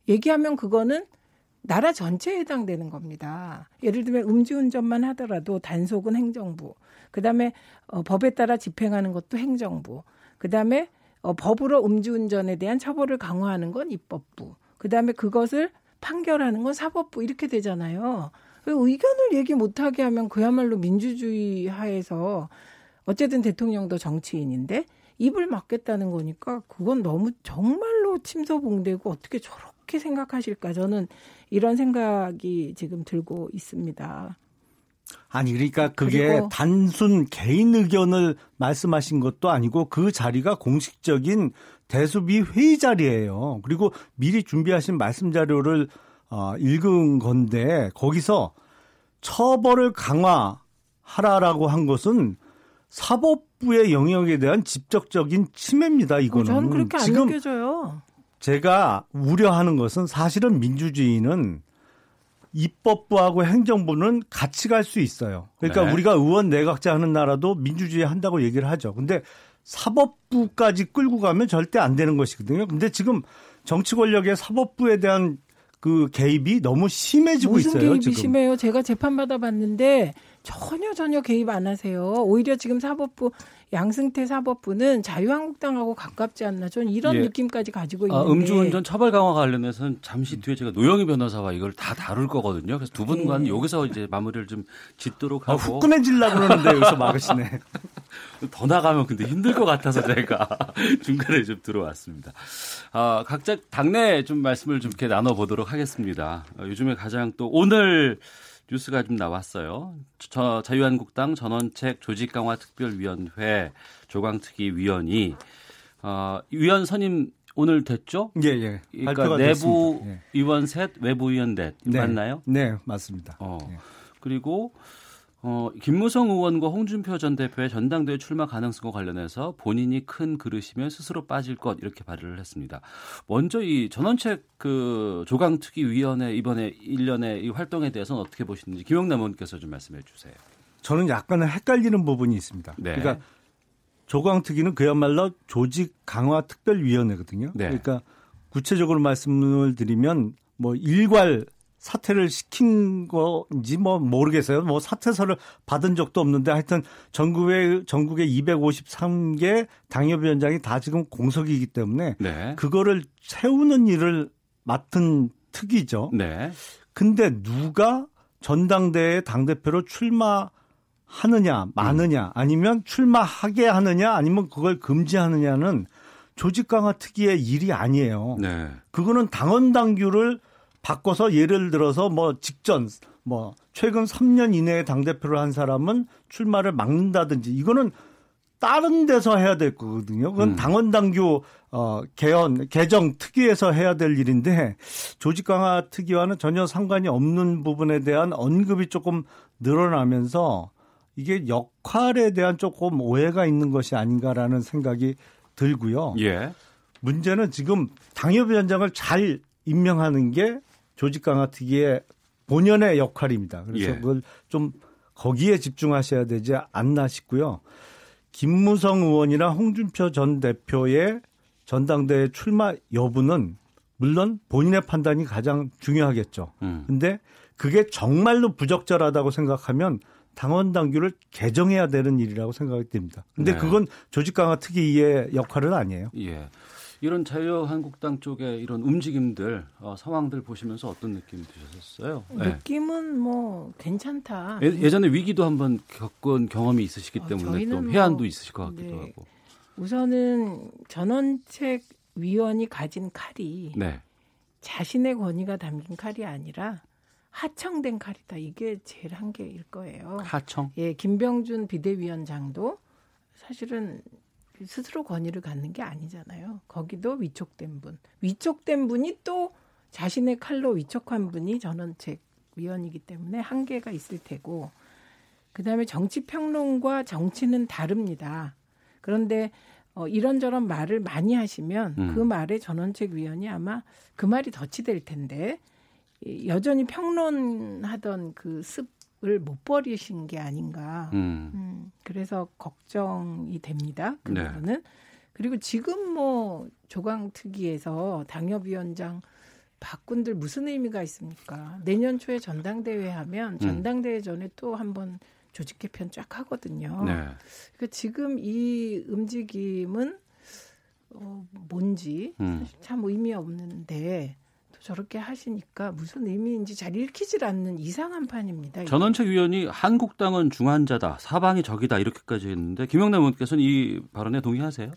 얘기하면 그거는 나라 전체에 해당되는 겁니다. 예를 들면 음주운전만 하더라도 단속은 행정부, 그 다음에 어, 법에 따라 집행하는 것도 행정부, 그 다음에 어, 법으로 음주운전에 대한 처벌을 강화하는 건 입법부, 그 다음에 그것을 판결하는 건 사법부 이렇게 되잖아요. 의견을 얘기 못하게 하면 그야말로 민주주의 하에서 어쨌든 대통령도 정치인인데 입을 막겠다는 거니까 그건 너무 정말로 침소봉대고 어떻게 저렇게 생각하실까 저는 이런 생각이 지금 들고 있습니다. 아니 그러니까 그게 단순 개인 의견을 말씀하신 것도 아니고 그 자리가 공식적인 대수비 회의 자리예요. 그리고 미리 준비하신 말씀 자료를 어, 읽은 건데 거기서 처벌을 강화하라라고 한 것은 사법부의 영역에 대한 직접적인 침해입니다. 이거는 저는 그렇게 안 지금 느껴져요. 제가 우려하는 것은 사실은 민주주의는 입법부하고 행정부는 같이 갈 수 있어요. 그러니까 네. 우리가 의원 내각제 하는 나라도 민주주의 한다고 얘기를 하죠. 근데 사법부까지 끌고 가면 절대 안 되는 것이거든요. 근데 지금 정치 권력의 사법부에 대한 그 개입이 너무 심해지고 무슨 있어요. 개입이 지금. 심해요? 제가 재판 받아봤는데 전혀 전혀 개입 안 하세요. 오히려 지금 사법부 양승태 사법부는 자유한국당하고 가깝지 않나? 저는 이런 예. 느낌까지 가지고 아, 있는데. 음주운전 처벌 강화 관련해서는 잠시 뒤에 제가 노영희 변호사와 이걸 다 다룰 거거든요. 그래서 두 분과는 네. 여기서 이제 마무리를 좀 짓도록 아, 하고. 후끈해질라 그러는데 여기서 막으시네. 더 나가면 근데 힘들 것 같아서 제가 중간에 좀 들어왔습니다. 아, 각자 당내 좀 말씀을 좀 이렇게 나눠보도록 하겠습니다. 어, 요즘에 가장 또 오늘 뉴스가 좀 나왔어요. 저 자유한국당 전원책 조직강화 특별위원회 조광특위 위원이 어, 위원 선임 오늘 됐죠? 예, 예. 그러니까 내부 됐습니다. 예. 위원 셋, 외부 위원 넷 네. 맞나요? 네, 맞습니다. 어. 예. 그리고 어, 김무성 의원과 홍준표 전 대표의 전당대회 출마 가능성과 관련해서 본인이 큰 그릇이면 스스로 빠질 것 이렇게 발의를 했습니다. 먼저 이 전원책 그 조강특위위원회 이번에 1년의 이 활동에 대해서는 어떻게 보시는지 김영남 의원께서 좀 말씀해 주세요. 저는 약간은 헷갈리는 부분이 있습니다. 네. 그러니까 조광특위는 그야말로 조직 강화 특별위원회거든요. 네. 그러니까 구체적으로 말씀을 드리면 뭐 일괄 사퇴를 시킨 건지 뭐 모르겠어요. 뭐 사퇴서를 받은 적도 없는데 하여튼 전국의 전국의 253개 당협위원장이 다 지금 공석이기 때문에 네. 그거를 채우는 일을 맡은 특위죠. 네. 근데 누가 전당대회 당 대표로 출마 하느냐, 마느냐, 아니면 출마하게 하느냐, 아니면 그걸 금지하느냐는 조직 강화 특위의 일이 아니에요. 네. 그거는 당원 당규를 바꿔서 예를 들어서 뭐 직전 뭐 최근 3년 이내에 당 대표를 한 사람은 출마를 막는다든지 이거는 다른 데서 해야 될 거거든요. 그건 음. 당원 당규 어 개헌 개정 특위에서 해야 될 일인데 조직 강화 특위와는 전혀 상관이 없는 부분에 대한 언급이 조금 늘어나면서 이게 역할에 대한 조금 오해가 있는 것이 아닌가라는 생각이 들고요. 예. 문제는 지금 당협위원장을 잘 임명하는 게 조직 강화 특위의 본연의 역할입니다. 그래서 예. 그걸 좀 거기에 집중하셔야 되지 않나 싶고요. 김무성 의원이나 홍준표 전 대표의 전당대회 출마 여부는 물론 본인의 판단이 가장 중요하겠죠. 음. 근데 그게 정말로 부적절하다고 생각하면 당원 당규를 개정해야 되는 일이라고 생각이 듭니다. 근데 네. 그건 조직 강화 특위의 역할은 아니에요. 예. 이런 자유한국당 쪽의 이런 움직임들, 어, 상황들 보시면서 어떤 느낌이 드셨어요? 네. 느낌은 뭐 괜찮다. 예, 예전에 위기도 한번 겪은 경험이 있으시기 어, 때문에 또 저희는 해안도 뭐, 있으실 것 같기도 네. 하고. 우선은 전원책 위원이 가진 칼이 네. 자신의 권위가 담긴 칼이 아니라 하청된 칼이다. 이게 제일 한계일 거예요. 하청? 예, 김병준 비대위원장도 사실은 스스로 권위를 갖는 게 아니잖아요. 거기도 위촉된 분. 위촉된 분이 또 자신의 칼로 위촉한 분이 전원책 위원이기 때문에 한계가 있을 테고 그 다음에 정치 평론과 정치는 다릅니다. 그런데 어, 이런저런 말을 많이 하시면 음. 그 말에 전원책 위원이 아마 그 말이 덫이 될 텐데 이- 여전히 평론하던 그 습을 못 버리신 게 아닌가. 음. 음, 그래서 걱정이 됩니다. 그 네. 부분은. 그리고 지금 뭐 조강특위에서 당협위원장 바꾼들 무슨 의미가 있습니까? 내년 초에 전당대회 하면 음. 전당대회 전에 또 한번 조직 개편 쫙 하거든요. 네. 그러니까 지금 이 움직임은 어, 뭔지 음. 사실 참 의미 없는데 또 저렇게 하시니까 무슨 의미인지 잘 읽히질 않는 이상한 판입니다. 전원책 위원이 한국당은 중환자다, 사방이 적이다 이렇게까지 했는데 김영남 의원께서는 이 발언에 동의하세요?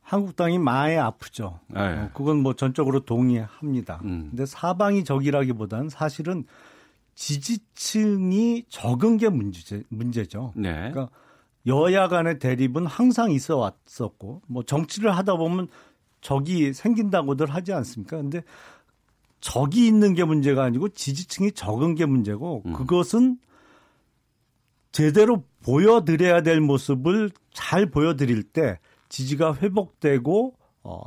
한국당이 많이 아프죠. 네. 어, 그건 뭐 전적으로 동의합니다. 음. 근데 사방이 적이라기보다는 사실은 지지층이 적은 게 문제, 문제죠. 네. 그러니까 여야 간의 대립은 항상 있어 왔었고, 뭐 정치를 하다 보면 적이 생긴다고들 하지 않습니까? 근데 적이 있는 게 문제가 아니고 지지층이 적은 게 문제고, 음. 그것은 제대로 보여드려야 될 모습을 잘 보여드릴 때 지지가 회복되고, 어,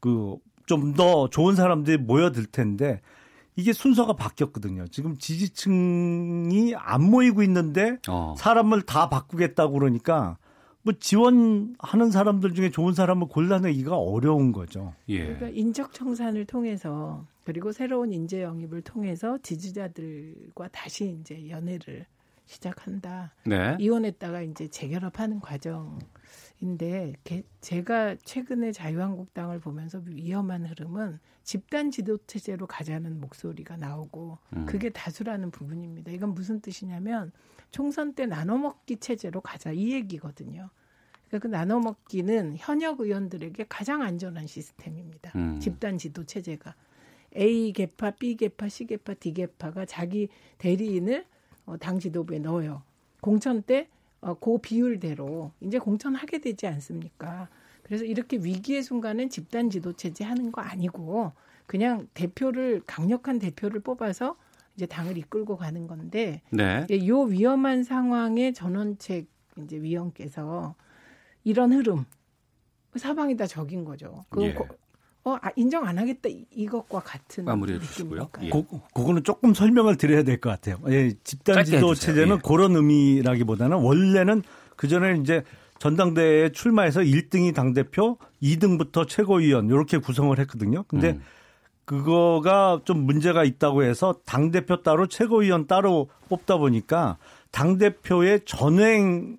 그, 좀 더 좋은 사람들이 모여들 텐데, 이게 순서가 바뀌었거든요. 지금 지지층이 안 모이고 있는데 어. 사람을 다 바꾸겠다고 그러니까 뭐 지원하는 사람들 중에 좋은 사람을 골라내기가 어려운 거죠. 예. 그러니까 인적 청산을 통해서 그리고 새로운 인재 영입을 통해서 지지자들과 다시 이제 연애를 시작한다. 네. 이혼했다가 이제 재결합하는 과정인데 게- 제가 최근에 자유한국당을 보면서 위험한 흐름은 집단 지도 체제로 가자는 목소리가 나오고 음. 그게 다수라는 부분입니다. 이건 무슨 뜻이냐면 총선 때 나눠먹기 체제로 가자 이 얘기거든요. 그러니까 그 나눠먹기는 현역 의원들에게 가장 안전한 시스템입니다. 음. 집단 지도 체제가 A 개파, B 개파, C 개파, D 개파가 자기 대리인을 어, 당 지도부에 넣어요. 공천 때 어, 그 비율대로 이제 공천하게 되지 않습니까? 그래서 이렇게 위기의 순간은 집단 지도 체제 하는 거 아니고 그냥 대표를 강력한 대표를 뽑아서 이제 당을 이끌고 가는 건데 네. 이제 요 위험한 상황에 전원책 이제 위원께서 이런 흐름 사방이 다 적인 거죠. 그 예. 어, 아, 인정 안 하겠다 이- 이것과 같은 마무리해 주시고요. 예. 고, 그거는 조금 설명을 드려야 될 것 같아요. 예, 집단 짧게 지도 해주세요. 체제는 예. 그런 의미라기보다는 원래는 그 전에 이제 전당대회에 출마해서 1등이 당대표, 2등부터 최고위원 이렇게 구성을 했거든요. 근데 음. 그거가 좀 문제가 있다고 해서 당 대표 따로 최고위원 따로 뽑다 보니까 당 대표의 전횡이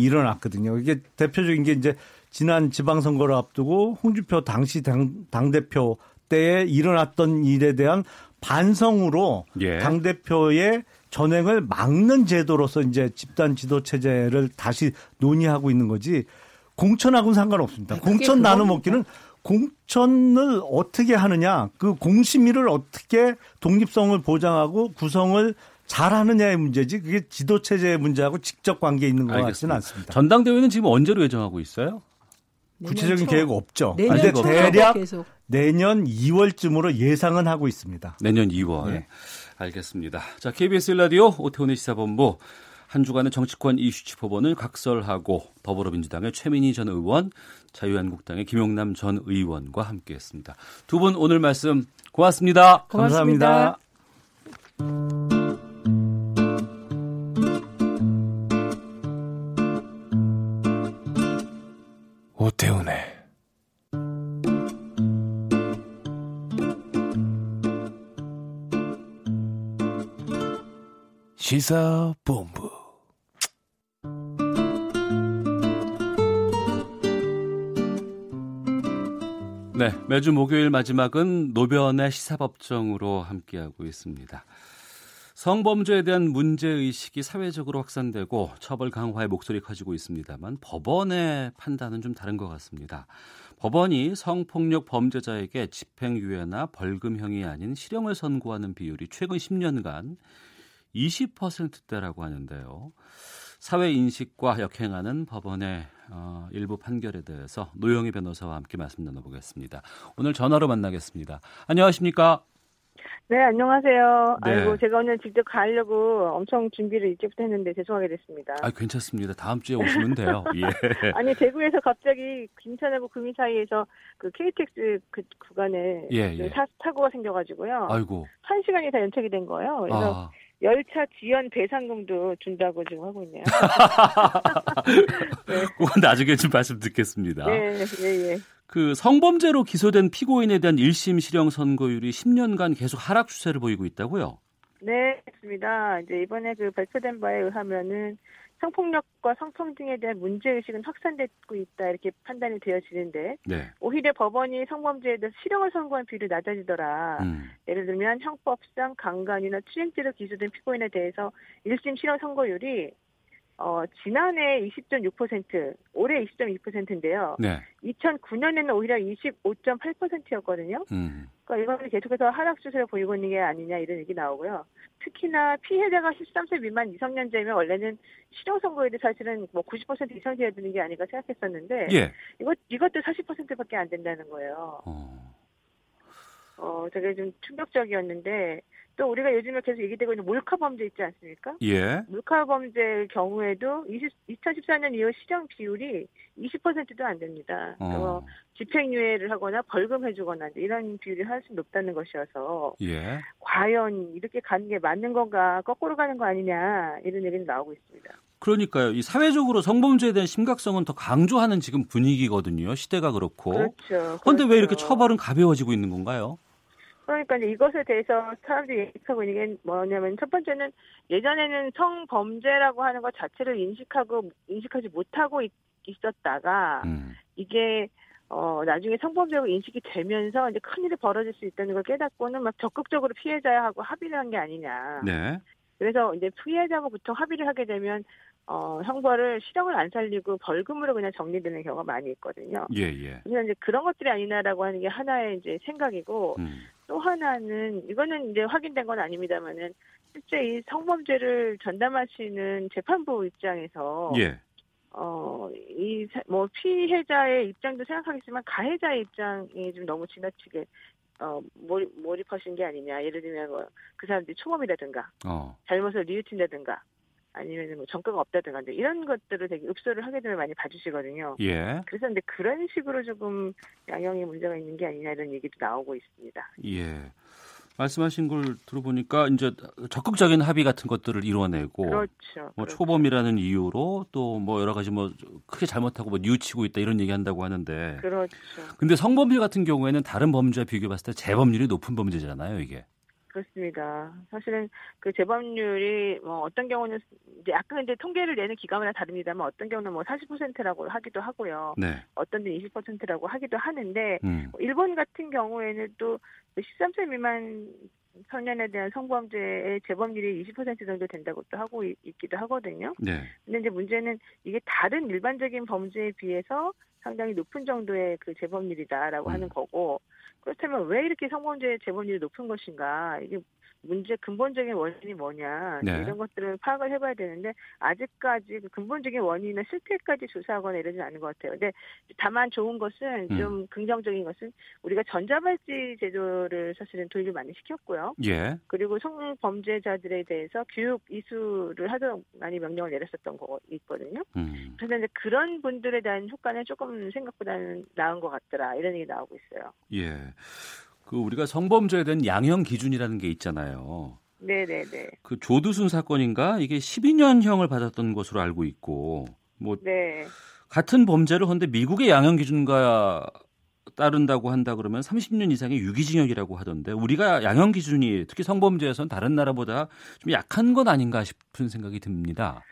일어났거든요. 이게 대표적인 게 이제 지난 지방선거를 앞두고 홍준표 당시 당, 당 대표 때에 일어났던 일에 대한 반성으로 예. 당 대표의 전횡을 막는 제도로서 이제 집단 지도 체제를 다시 논의하고 있는 거지 공천하고는 상관없습니다. 그게 공천 나눠. 먹기는 공천을 어떻게 하느냐, 그 공심위를 어떻게 독립성을 보장하고 구성을 잘 하느냐의 문제지 그게 지도 체제의 문제하고 직접 관계 있는 것 같지는 알겠습니다. 않습니다. 전당대회는 지금 언제로 예정하고 있어요? 구체적인 계획 없죠. 초부터 대략 계속. 내년 2월쯤으로 예상은 하고 있습니다. 내년 2월. 네. 알겠습니다. 자, KBS 라디오 오태훈의 시사본부 한 주간의 정치권 이슈 짚어보는 각설하고 더불어민주당의 최민희 전 의원, 자유한국당의 김용남 전 의원과 함께했습니다. 두 분 오늘 말씀 고맙습니다. 고맙습니다. 감사합니다. 오태훈의 시사본부 네, 매주 목요일 마지막은 노변의 시사법정으로 함께하고 있습니다. 성범죄에 대한 문제의식이 사회적으로 확산되고 처벌 강화의 목소리 커지고 있습니다만 법원의 판단은 좀 다른 것 같습니다. 법원이 성폭력 범죄자에게 집행유예나 벌금형이 아닌 실형을 선고하는 비율이 최근 10년간 20%대라고 하는데요. 사회 인식과 역행하는 법원의 어, 일부 판결에 대해서 노영희 변호사와 함께 말씀 나눠보겠습니다. 오늘 전화로 만나겠습니다. 안녕하십니까? 네, 안녕하세요. 네. 아이고, 제가 오늘 직접 가려고 엄청 준비를 일찍부터 했는데 죄송하게 됐습니다. 아, 괜찮습니다. 다음 주에 오시면 돼요. 예. 아니, 대구에서 갑자기 김천하고 구미 사이에서 그 KTX 그 구간에 예, 그 예. 사, 사고가 생겨가지고 아이고. 한 시간이 다 연착이 된 거예요. 그래서 아, 열차 지연 배상금도 준다고 지금 하고 있네요. 그건 나중에 좀 말씀 듣겠습니다. 네, 예, 예. 그 성범죄로 기소된 피고인에 대한 1심 실형 선고율이 10년간 계속 하락 추세를 보이고 있다고요? 네, 맞습니다. 이제 이번에 그 발표된 바에 의하면은 성폭력과 성평등에 대한 문제의식은 확산되고 있다 이렇게 판단이 되어지는데 네. 오히려 법원이 성범죄에 대해서 실형을 선고한 비율이 낮아지더라. 음. 예를 들면 형법상 강간이나 추행죄로 기소된 피고인에 대해서 1심 실형 선고율이 어, 지난해 20.6%, 올해 20.2%인데요. 네. 2009년에는 오히려 25.8%였거든요. 음. 그러니까 이거는 계속해서 하락 추세를 보이고 있는 게 아니냐 이런 얘기 나오고요. 특히나 피해자가 13세 미만 미성년자이면 원래는 실형 선고율이 사실은 뭐 90% 이상 돼야 되는 게 아닌가 생각했었는데 예. 이것 이것도 40%밖에 안 된다는 거예요. 어, 되게 좀 충격적이었는데 또 우리가 요즘에 계속 얘기되고 있는 몰카 범죄 있지 않습니까? 예. 몰카 범죄 경우에도 20, 2014년 이후 실형 비율이 20%도 안 됩니다. 어. 그래서 집행유예를 하거나 벌금해주거나 이런 비율이 훨씬 높다는 것이어서 예. 과연 이렇게 가는 게 맞는 건가 거꾸로 가는 거 아니냐 이런 얘기는 나오고 있습니다. 그러니까요. 이 사회적으로 성범죄에 대한 심각성은 더 강조하는 지금 분위기거든요. 시대가 그렇고. 그렇죠. 그런데 왜 이렇게 그렇죠. 처벌은 가벼워지고 있는 건가요? 그러니까 이제 이것에 대해서 사람들이 얘기하고 있는 게 뭐냐면 첫 번째는 예전에는 성범죄라고 하는 것 자체를 인식하고 인식하지 못하고 있, 있었다가 음. 이게 어 나중에 성범죄로 인식이 되면서 이제 큰 일이 벌어질 수 있다는 걸 깨닫고는 막 적극적으로 피해자하고 합의를 한 게 아니냐. 네. 그래서 이제 피해자하고 보통 합의를 하게 되면 어 형벌을 실형을 안 살리고 벌금으로 그냥 정리되는 경우가 많이 있거든요. 예, 예. 그래서 이제 그런 것들이 아니냐라고 하는 게 하나의 이제 생각이고 음. 또 하나는 이거는 이제 확인된 건 아닙니다만은 실제 이 성범죄를 전담하시는 재판부 입장에서 예. 어 이 뭐 피해자의 입장도 생각하겠지만 가해자의 입장이 좀 너무 지나치게 어 몰입, 몰입하신 게 아니냐. 예를 들면 뭐 그 사람들이 초범이라든가 어. 잘못을 뉘우친다든가 아니면 뭐 전과가 없다든가 이런 것들을 되게 읍소를 하게 되면 많이 봐주시거든요. 예. 그래서 근데 그런 식으로 조금 양형에 문제가 있는 게 아니냐 이런 얘기도 나오고 있습니다. 예. 말씀하신 걸 들어보니까 이제 적극적인 합의 같은 것들을 이뤄내고 그렇죠. 뭐 초범이라는 이유로 또 뭐 여러 가지 뭐 크게 잘못하고 뭐 뉘우치고 있다 이런 얘기 한다고 하는데 그렇죠. 근데 성범죄 같은 경우에는 다른 범죄와 비교해 봤을 때 재범률이 높은 범죄잖아요, 이게. 그렇습니다. 사실은 그 재범률이 뭐 어떤 경우는 이제 약간 이제 통계를 내는 기관마다 다릅니다만 어떤 경우는 뭐 40%라고 하기도 하고요. 네. 어떤 데 20%라고 하기도 하는데 음. 뭐 일본 같은 경우에는 또 13세 미만 청년에 대한 성범죄의 재범률이 20% 정도 된다고 또 하고 있, 기도 하거든요. 네. 근데 이제 문제는 이게 다른 일반적인 범죄에 비해서 상당히 높은 정도의 그 재범률이다라고 음. 하는 거고 그렇다면 왜 이렇게 성범죄 재범률이 높은 것인가 이게 문제 근본적인 원인이 뭐냐 네. 이런 것들을 파악을 해봐야 되는데 아직까지 그 근본적인 원인이나 실태까지 조사하거나 이러진 않은 것 같아요. 근데 다만 좋은 것은 음. 좀 긍정적인 것은 우리가 전자발찌 제도를 사실은 도입을 많이 시켰고요. 예. 그리고 성범죄자들에 대해서 교육 이수를 하도록 많이 명령을 내렸었던 거 있거든요. 음. 그래서 이제 그런 분들에 대한 효과는 조금 생각보다는 나은 것 같더라 이런 얘기 나오고 있어요. 예. 그 우리가 성범죄에 대한 양형 기준이라는 게 있잖아요. 네네네. 그 조두순 사건인가 이게 12년형을 받았던 것으로 알고 있고 뭐 네. 같은 범죄를 한데 미국의 양형 기준과 따른다고 한다 그러면 30년 이상의 유기징역이라고 하던데 우리가 양형 기준이 특히 성범죄에선 다른 나라보다 좀 약한 건 아닌가 싶은 생각이 듭니다.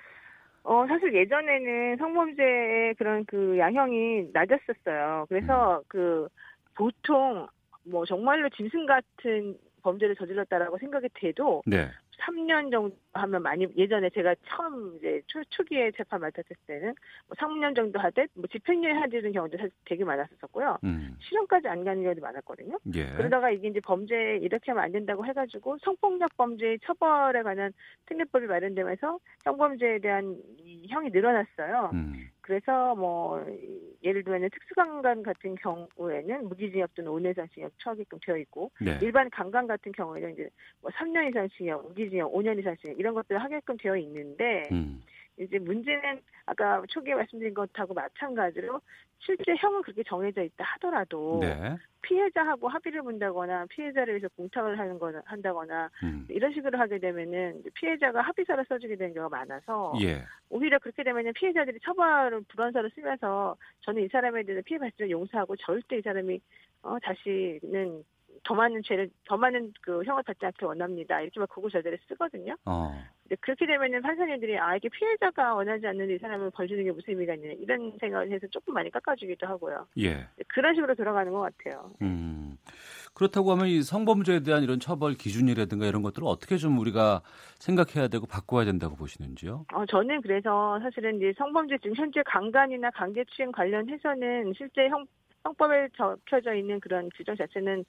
어, 사실 예전에는 성범죄의 그런 그 양형이 낮았었어요. 그래서 그 보통 뭐 정말로 짐승 같은 범죄를 저질렀다라고 생각이 돼도 네. 3년 정도 하면 많이 예전에 제가 처음 이제 초, 초기에 재판 맡았을 때는 뭐 3년 정도 하듯 뭐 집행유예 하는 경우도 사실 되게 많았었고요. 음. 실형까지 안 가는 경우도 많았거든요. 예. 그러다가 이게 이제 범죄 이렇게 하면 안 된다고 해가지고 성폭력 범죄 처벌에 관한 특례법이 마련되면서 성범죄에 대한 이 형이 늘어났어요. 음. 그래서 뭐 예를 들면 특수강간 같은 경우에는 무기징역 또는 5년 이상 징역 처하게끔 되어 있고 네. 일반 강간 같은 경우에는 이제 뭐 3년 이상 징역, 무기징역, 5년 이상 징역 이런 것들을 하게끔 되어 있는데 음. 이제 문제는 아까 초기에 말씀드린 것하고 마찬가지로 실제 형은 그렇게 정해져 있다 하더라도 네. 피해자하고 합의를 본다거나 피해자를 위해서 공탁을 하는 거나 한다거나 음. 이런 식으로 하게 되면은 피해자가 합의서를 써주게 되는 경우가 많아서 예. 오히려 그렇게 되면은 피해자들이 처벌을 불원서를 쓰면서 저는 이 사람에 대해서 피해 발생을 용서하고 절대 이 사람이 어 다시는 더 많은 죄를 더 많은 그 형을 받지 않길 원합니다. 이렇게 막 구구 절대를 쓰거든요. 어. 근데 그렇게 되면은 판사님들이 아 이게 피해자가 원하지 않는데 이 사람을 벌 주는 게 무슨 의미가 있냐 이런 생각을 해서 조금 많이 깎아주기도 하고요. 예. 그런 식으로 돌아가는 것 같아요. 음. 그렇다고 하면 이 성범죄에 대한 이런 처벌 기준이라든가 이런 것들을 어떻게 좀 우리가 생각해야 되고 바꿔야 된다고 보시는지요? 어, 저는 그래서 사실은 이제 성범죄 지금 현재 강간이나 강제추행 관련해서는 실제 형, 형법에 적혀져 있는 그런 규정 자체는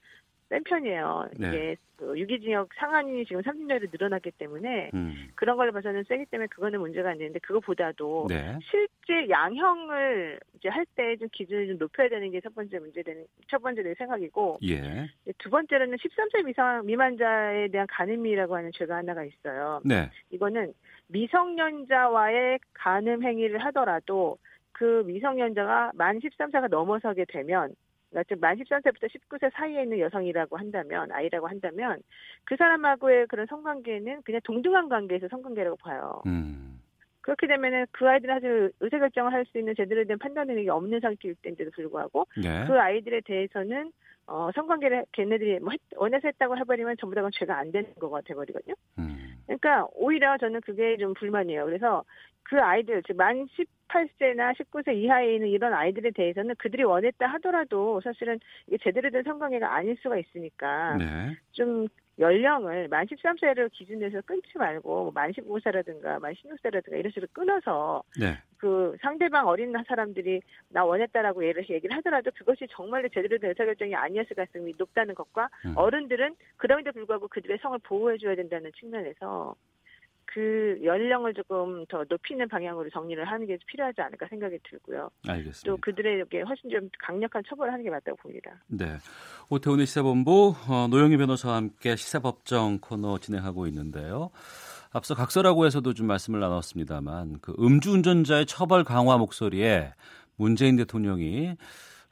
센 편이에요. 네. 이게 그 유기징역 상한이 지금 30년으로 늘어났기 때문에 음. 그런 걸로 봐서는 세기 때문에 그거는 문제가 안 되는데 그거보다도 네. 실제 양형을 이제 할 때 좀 기준을 좀 높여야 되는 게 첫 번째 문제 되는 첫 번째 내 생각이고 예. 두 번째로는 13세 미상 미만자에 대한 간음이라고 하는 죄가 하나가 있어요. 네. 이거는 미성년자와의 간음 행위를 하더라도 그 미성년자가 만 13세가 넘어서게 되면 그러니까 즉 만 13세부터 19세 사이에 있는 여성이라고 한다면 아이라고 한다면 그 사람하고의 그런 성관계는 그냥 동등한 관계에서 성관계라고 봐요. 음. 그렇게 되면은 그 아이들은 사실 의사결정을 할 수 있는 제대로 된 판단 능력이 없는 상태일 때인데도 불구하고 네. 그 아이들에 대해서는 어, 성관계를 걔네들이 뭐 했- 원해서 했다고 해버리면 전부 다가 죄가 안 되는 거가 돼버리거든요. 음. 그러니까 오히려 저는 그게 좀 불만이에요. 그래서 그 아이들, 즉 만 18세나 19세 이하에 있는 이런 아이들에 대해서는 그들이 원했다 하더라도 사실은 이게 제대로 된 성관계가 아닐 수가 있으니까 네. 좀 연령을 만 13세를 기준으로 해서 끊지 말고 뭐만 15세라든가 만 16세라든가 이런 식으로 끊어서 네. 그 상대방 어린 사람들이 나 원했다라고 예를 얘기를 하더라도 그것이 정말로 제대로 된 의사결정이 아니었을 가능성이 높다는 것과 음. 어른들은 그럼에도 불구하고 그들의 성을 보호해줘야 된다는 측면에서 그 연령을 조금 더 높이는 방향으로 정리를 하는 게 필요하지 않을까 생각이 들고요. 알겠습니다. 또 그들에게 훨씬 좀 강력한 처벌을 하는 게 맞다고 봅니다. 네. 오태훈의 시사본부 어, 노영희 변호사와 함께 시사법정 코너 진행하고 있는데요. 앞서 각서라고해서도 좀 말씀을 나눴습니다만 그 음주운전자의 처벌 강화 목소리에 문재인 대통령이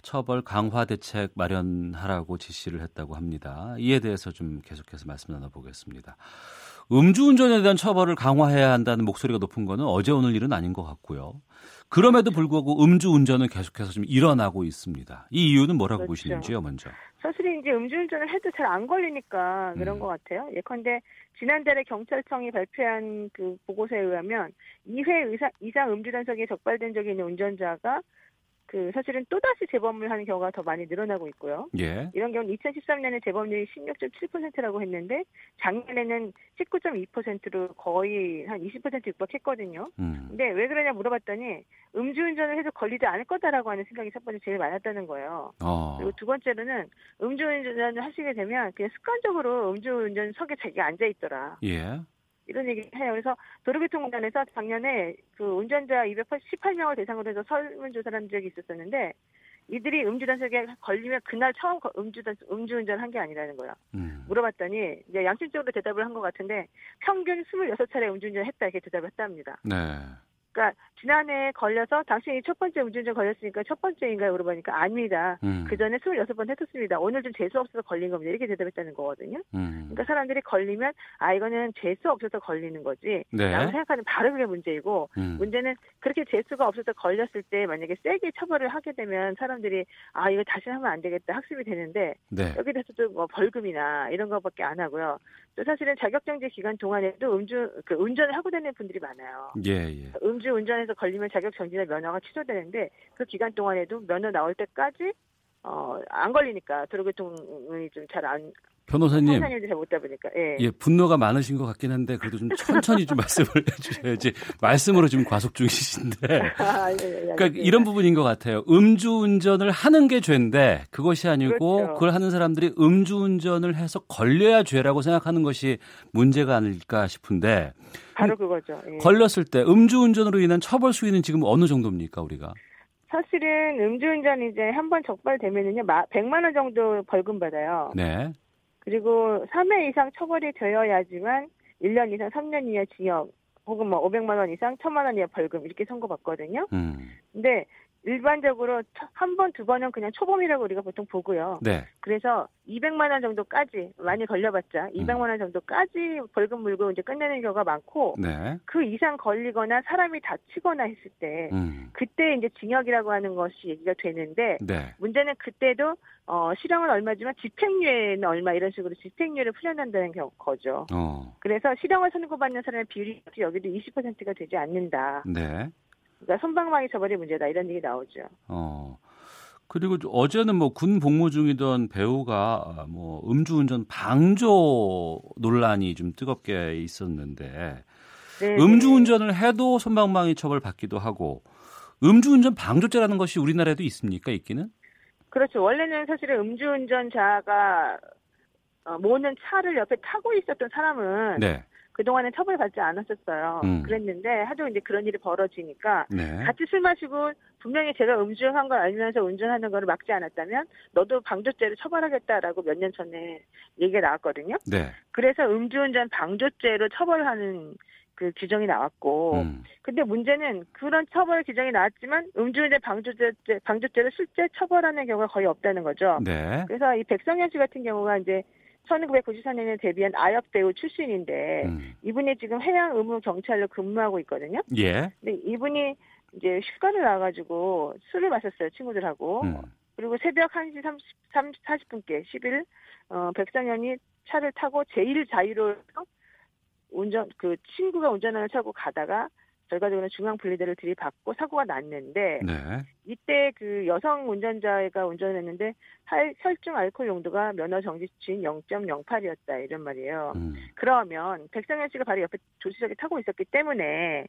처벌 강화 대책 마련하라고 지시를 했다고 합니다. 이에 대해서 좀 계속해서 말씀 나눠보겠습니다. 음주운전에 대한 처벌을 강화해야 한다는 목소리가 높은 거는 어제 오늘 일은 아닌 것 같고요. 그럼에도 불구하고 음주운전은 계속해서 좀 일어나고 있습니다. 이 이유는 뭐라고 그렇죠. 보시는지요, 먼저? 사실 이제 음주운전을 해도 잘 안 걸리니까 그런 것 같아요. 예컨대 지난달에 경찰청이 발표한 그 보고서에 의하면 2회 이상, 이상 음주 단속에 적발된 적이 있는 운전자가 그 사실은 또다시 재범을 하는 경우가 더 많이 늘어나고 있고요. 예. 이런 경우는 2013년에 재범률이 16.7%라고 했는데 작년에는 19.2%로 거의 한 20% 육박했거든요. 음. 근데 왜 그러냐 물어봤더니 음주운전을 해도 걸리지 않을 거다라고 하는 생각이 첫 번째 제일 많았다는 거예요. 어. 그리고 두 번째로는 음주운전을 하시게 되면 그냥 습관적으로 음주운전석에 자기가 앉아 있더라. 예. 이런 얘기 해요. 그래서 도로교통공단에서 작년에 그 운전자 218명을 대상으로 해서 설문조사를 한 적이 있었었는데 이들이 음주단속에 걸리면 그날 처음 거- 음주단 음주운전 한 게 아니라는 거야. 음. 물어봤더니 이제 양심적으로 대답을 한 것 같은데 평균 26차례 음주운전 했다 이렇게 대답을 했답니다. 네. 그러니까 지난해 걸려서 당신이 첫 번째 음주운전 걸렸으니까 첫 번째인가요? 물어보니까 아닙니다. 음. 그 전에 26번 했었습니다. 오늘 좀 재수 없어서 걸린 겁니다. 이렇게 대답했다는 거거든요. 음. 그러니까 사람들이 걸리면 아 이거는 재수 없어서 걸리는 거지. 네. 라고 생각하는 바로 그게 문제이고 음. 문제는 그렇게 재수가 없어서 걸렸을 때 만약에 세게 처벌을 하게 되면 사람들이 아 이거 다시 하면 안 되겠다 학습이 되는데 네. 여기 대해서도 뭐 벌금이나 이런 거밖에 안 하고요. 또 사실은 자격정지 기간 동안에도 음주 그 운전을 하고 다니는 분들이 많아요. 예, 예. 음주 운전에서 걸리면 자격정지나 면허가 취소되는데 그 기간 동안에도 면허 나올 때까지 어 안 걸리니까 도로교통이 좀 잘 안 변호사님. 청산일도 잘 못다 보니까 예. 예, 분노가 많으신 것 같긴 한데 그래도 좀 천천히 좀 말씀을 해주셔야지 말씀으로 지금 과속 중이신데. 아, 예, 예, 그러니까 알겠습니다. 이런 부분인 것 같아요. 음주운전을 하는 게 죄인데 그것이 아니고 그렇죠. 그걸 하는 사람들이 음주운전을 해서 걸려야 죄라고 생각하는 것이 문제가 아닐까 싶은데 바로 그거죠. 예. 걸렸을 때 음주운전으로 인한 처벌 수위는 지금 어느 정도입니까 우리가? 사실은 음주운전 이제 한 번 적발되면은요, 마- 100만 원 정도 벌금 받아요. 네. 그리고 3회 이상 처벌이 되어야지만 1년 이상 3년 이하 징역 혹은 뭐 500만 원 이상 1000만 원 이하 벌금 이렇게 선고받거든요. 음. 근데 일반적으로 한 번, 두 번은 그냥 초범이라고 우리가 보통 보고요. 네. 그래서 200만 원 정도까지 많이 걸려봤자 200만 원 정도까지 벌금 물고 이제 끝내는 경우가 많고 네. 그 이상 걸리거나 사람이 다치거나 했을 때 음. 그때 이제 징역이라고 하는 것이 얘기가 되는데 네. 문제는 그때도 어 실형은 얼마지만 집행유예는 얼마 이런 식으로 집행유예를 풀려난다는 겨- 거죠. 어. 그래서 실형을 선고받는 사람의 비율이 여기도 20%가 되지 않는다. 네. 그러니까 손방망이 처벌이 문제다 이런 얘기 나오죠. 어. 그리고 어제는 뭐 군 복무 중이던 배우가 뭐 음주운전 방조 논란이 좀 뜨겁게 있었는데 네, 음주운전을 해도 손방망이 처벌 받기도 하고 음주운전 방조죄라는 것이 우리나라에도 있습니까? 있기는? 그렇죠. 원래는 사실은 음주운전자가 어, 모는 차를 옆에 타고 있었던 사람은 네. 그동안은 처벌받지 않았었어요. 음. 그랬는데 하도 이제 그런 일이 벌어지니까 네. 같이 술 마시고 분명히 제가 음주한 걸 알면서 운전하는 거를 막지 않았다면 너도 방조죄로 처벌하겠다라고 몇 년 전에 얘기가 나왔거든요. 네. 그래서 음주운전 방조죄로 처벌하는 그 규정이 나왔고 음. 근데 문제는 그런 처벌 규정이 나왔지만 음주운전 방조죄 방조죄로 실제 처벌하는 경우가 거의 없다는 거죠. 네. 그래서 이 백성현 씨 같은 경우가 이제 1994년에 데뷔한 아역 배우 출신인데 음. 이분이 지금 해양 의무 경찰로 근무하고 있거든요. 예. 근데 이분이 이제 휴가를 나와가지고 술을 마셨어요 친구들하고. 음. 그리고 새벽 1시 30, 30 40분께 10일 어, 백성현이 차를 타고 제1 자유로 운전 그 친구가 운전하는 차고 가다가 결과적으로 중앙 분리대를 들이받고 사고가 났는데 네. 이때 그 여성 운전자가 운전했는데 혈중 알코올 농도가 면허 정지 수치인 0.08이었다 이런 말이에요. 음. 그러면 백성현 씨가 바로 옆에 조수석에 타고 있었기 때문에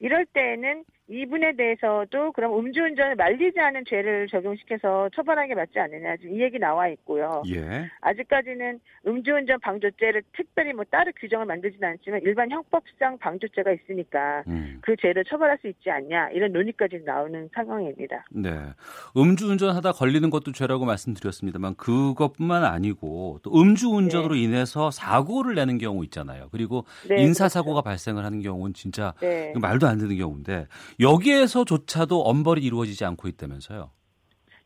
이럴 때는 이분에 대해서도 그럼 음주운전을 말리지 않은 죄를 적용시켜서 처벌하는 게 맞지 않느냐 지금 이 얘기 나와 있고요. 예. 아직까지는 음주운전 방조죄를 특별히 뭐 따로 규정을 만들지는 않지만 일반 형법상 방조죄가 있으니까 음. 그 죄를 처벌할 수 있지 않냐 이런 논의까지 나오는 상황입니다. 네. 음주운전하다 걸리는 것도 죄라고 말씀드렸습니다만 그것뿐만 아니고 또 음주운전으로 인해서 사고를 내는 경우 있잖아요. 그리고 네, 인사사고가 발생을 하는 경우는 진짜 네. 말도 안 되는 경우인데 여기에서조차도 엄벌이 이루어지지 않고 있다면서요.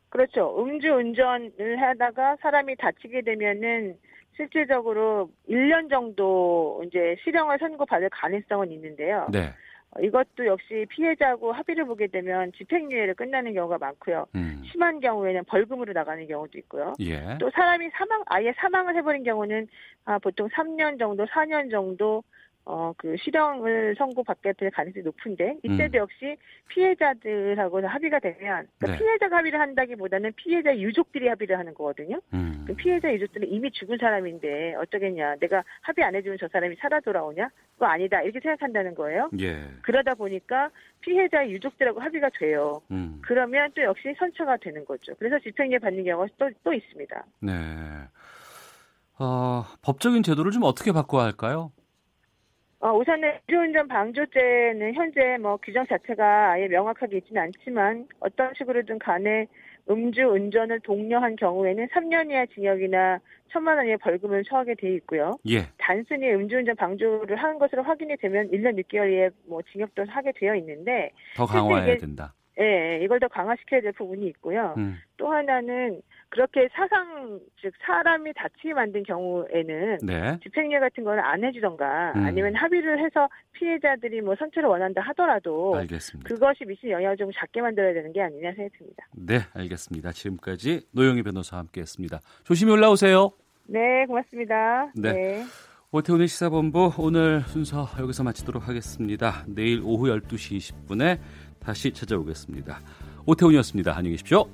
그렇죠. 음주운전을 하다가 사람이 다치게 되면은 실질적으로 1년 정도 이제 실형을 선고받을 가능성은 있는데요. 네. 어, 이것도 역시 피해자하고 합의를 보게 되면 집행유예를 끝나는 경우가 많고요. 음. 심한 경우에는 벌금으로 나가는 경우도 있고요. 예. 또 사람이 사망 아예 사망을 해버린 경우는 아, 보통 3년 정도, 4년 정도 어, 그 실형을 선고받게 될 가능성이 높은데 이때도 음. 역시 피해자들하고 합의가 되면 그러니까 네. 피해자가 합의를 한다기보다는 피해자 유족들이 합의를 하는 거거든요. 음. 그 피해자 유족들은 이미 죽은 사람인데 어쩌겠냐. 내가 합의 안 해주면 저 사람이 살아 돌아오냐? 그거 아니다. 이렇게 생각한다는 거예요. 예. 그러다 보니까 피해자 유족들하고 합의가 돼요. 음. 그러면 또 역시 선처가 되는 거죠. 그래서 집행유예 받는 경우가 또, 또 있습니다. 네. 어, 법적인 제도를 좀 어떻게 바꿔야 할까요? 어, 우선은 음주운전 방조죄는 현재 뭐 규정 자체가 아예 명확하게 있지는 않지만 어떤 식으로든 간에 음주운전을 독려한 경우에는 3년 이하 징역이나 천만 원 이하의 벌금을 처하게 돼 있고요. 예. 단순히 음주운전 방조를 한 것으로 확인이 되면 1년 6개월 이에 뭐 징역도 하게 되어 있는데 더 강화해야 이게- 된다. 예, 이걸 더 강화시켜야 될 부분이 있고요. 음. 또 하나는 그렇게 사상 즉 사람이 다치게 만든 경우에는 네. 집행유예 같은 거는 안 해주던가 음. 아니면 합의를 해서 피해자들이 뭐 선처를 원한다 하더라도 알겠습니다. 그것이 미친 영향을 좀 작게 만들어야 되는 게 아니냐 생각이 듭니다. 네, 알겠습니다. 지금까지 노영희 변호사와 함께했습니다. 조심히 올라오세요. 네, 고맙습니다. 네. 오태훈의 시사본부 오늘 순서 여기서 마치도록 하겠습니다. 내일 오후 12시 20분에 다시 찾아오겠습니다. 오태훈이었습니다. 안녕히 계십시오.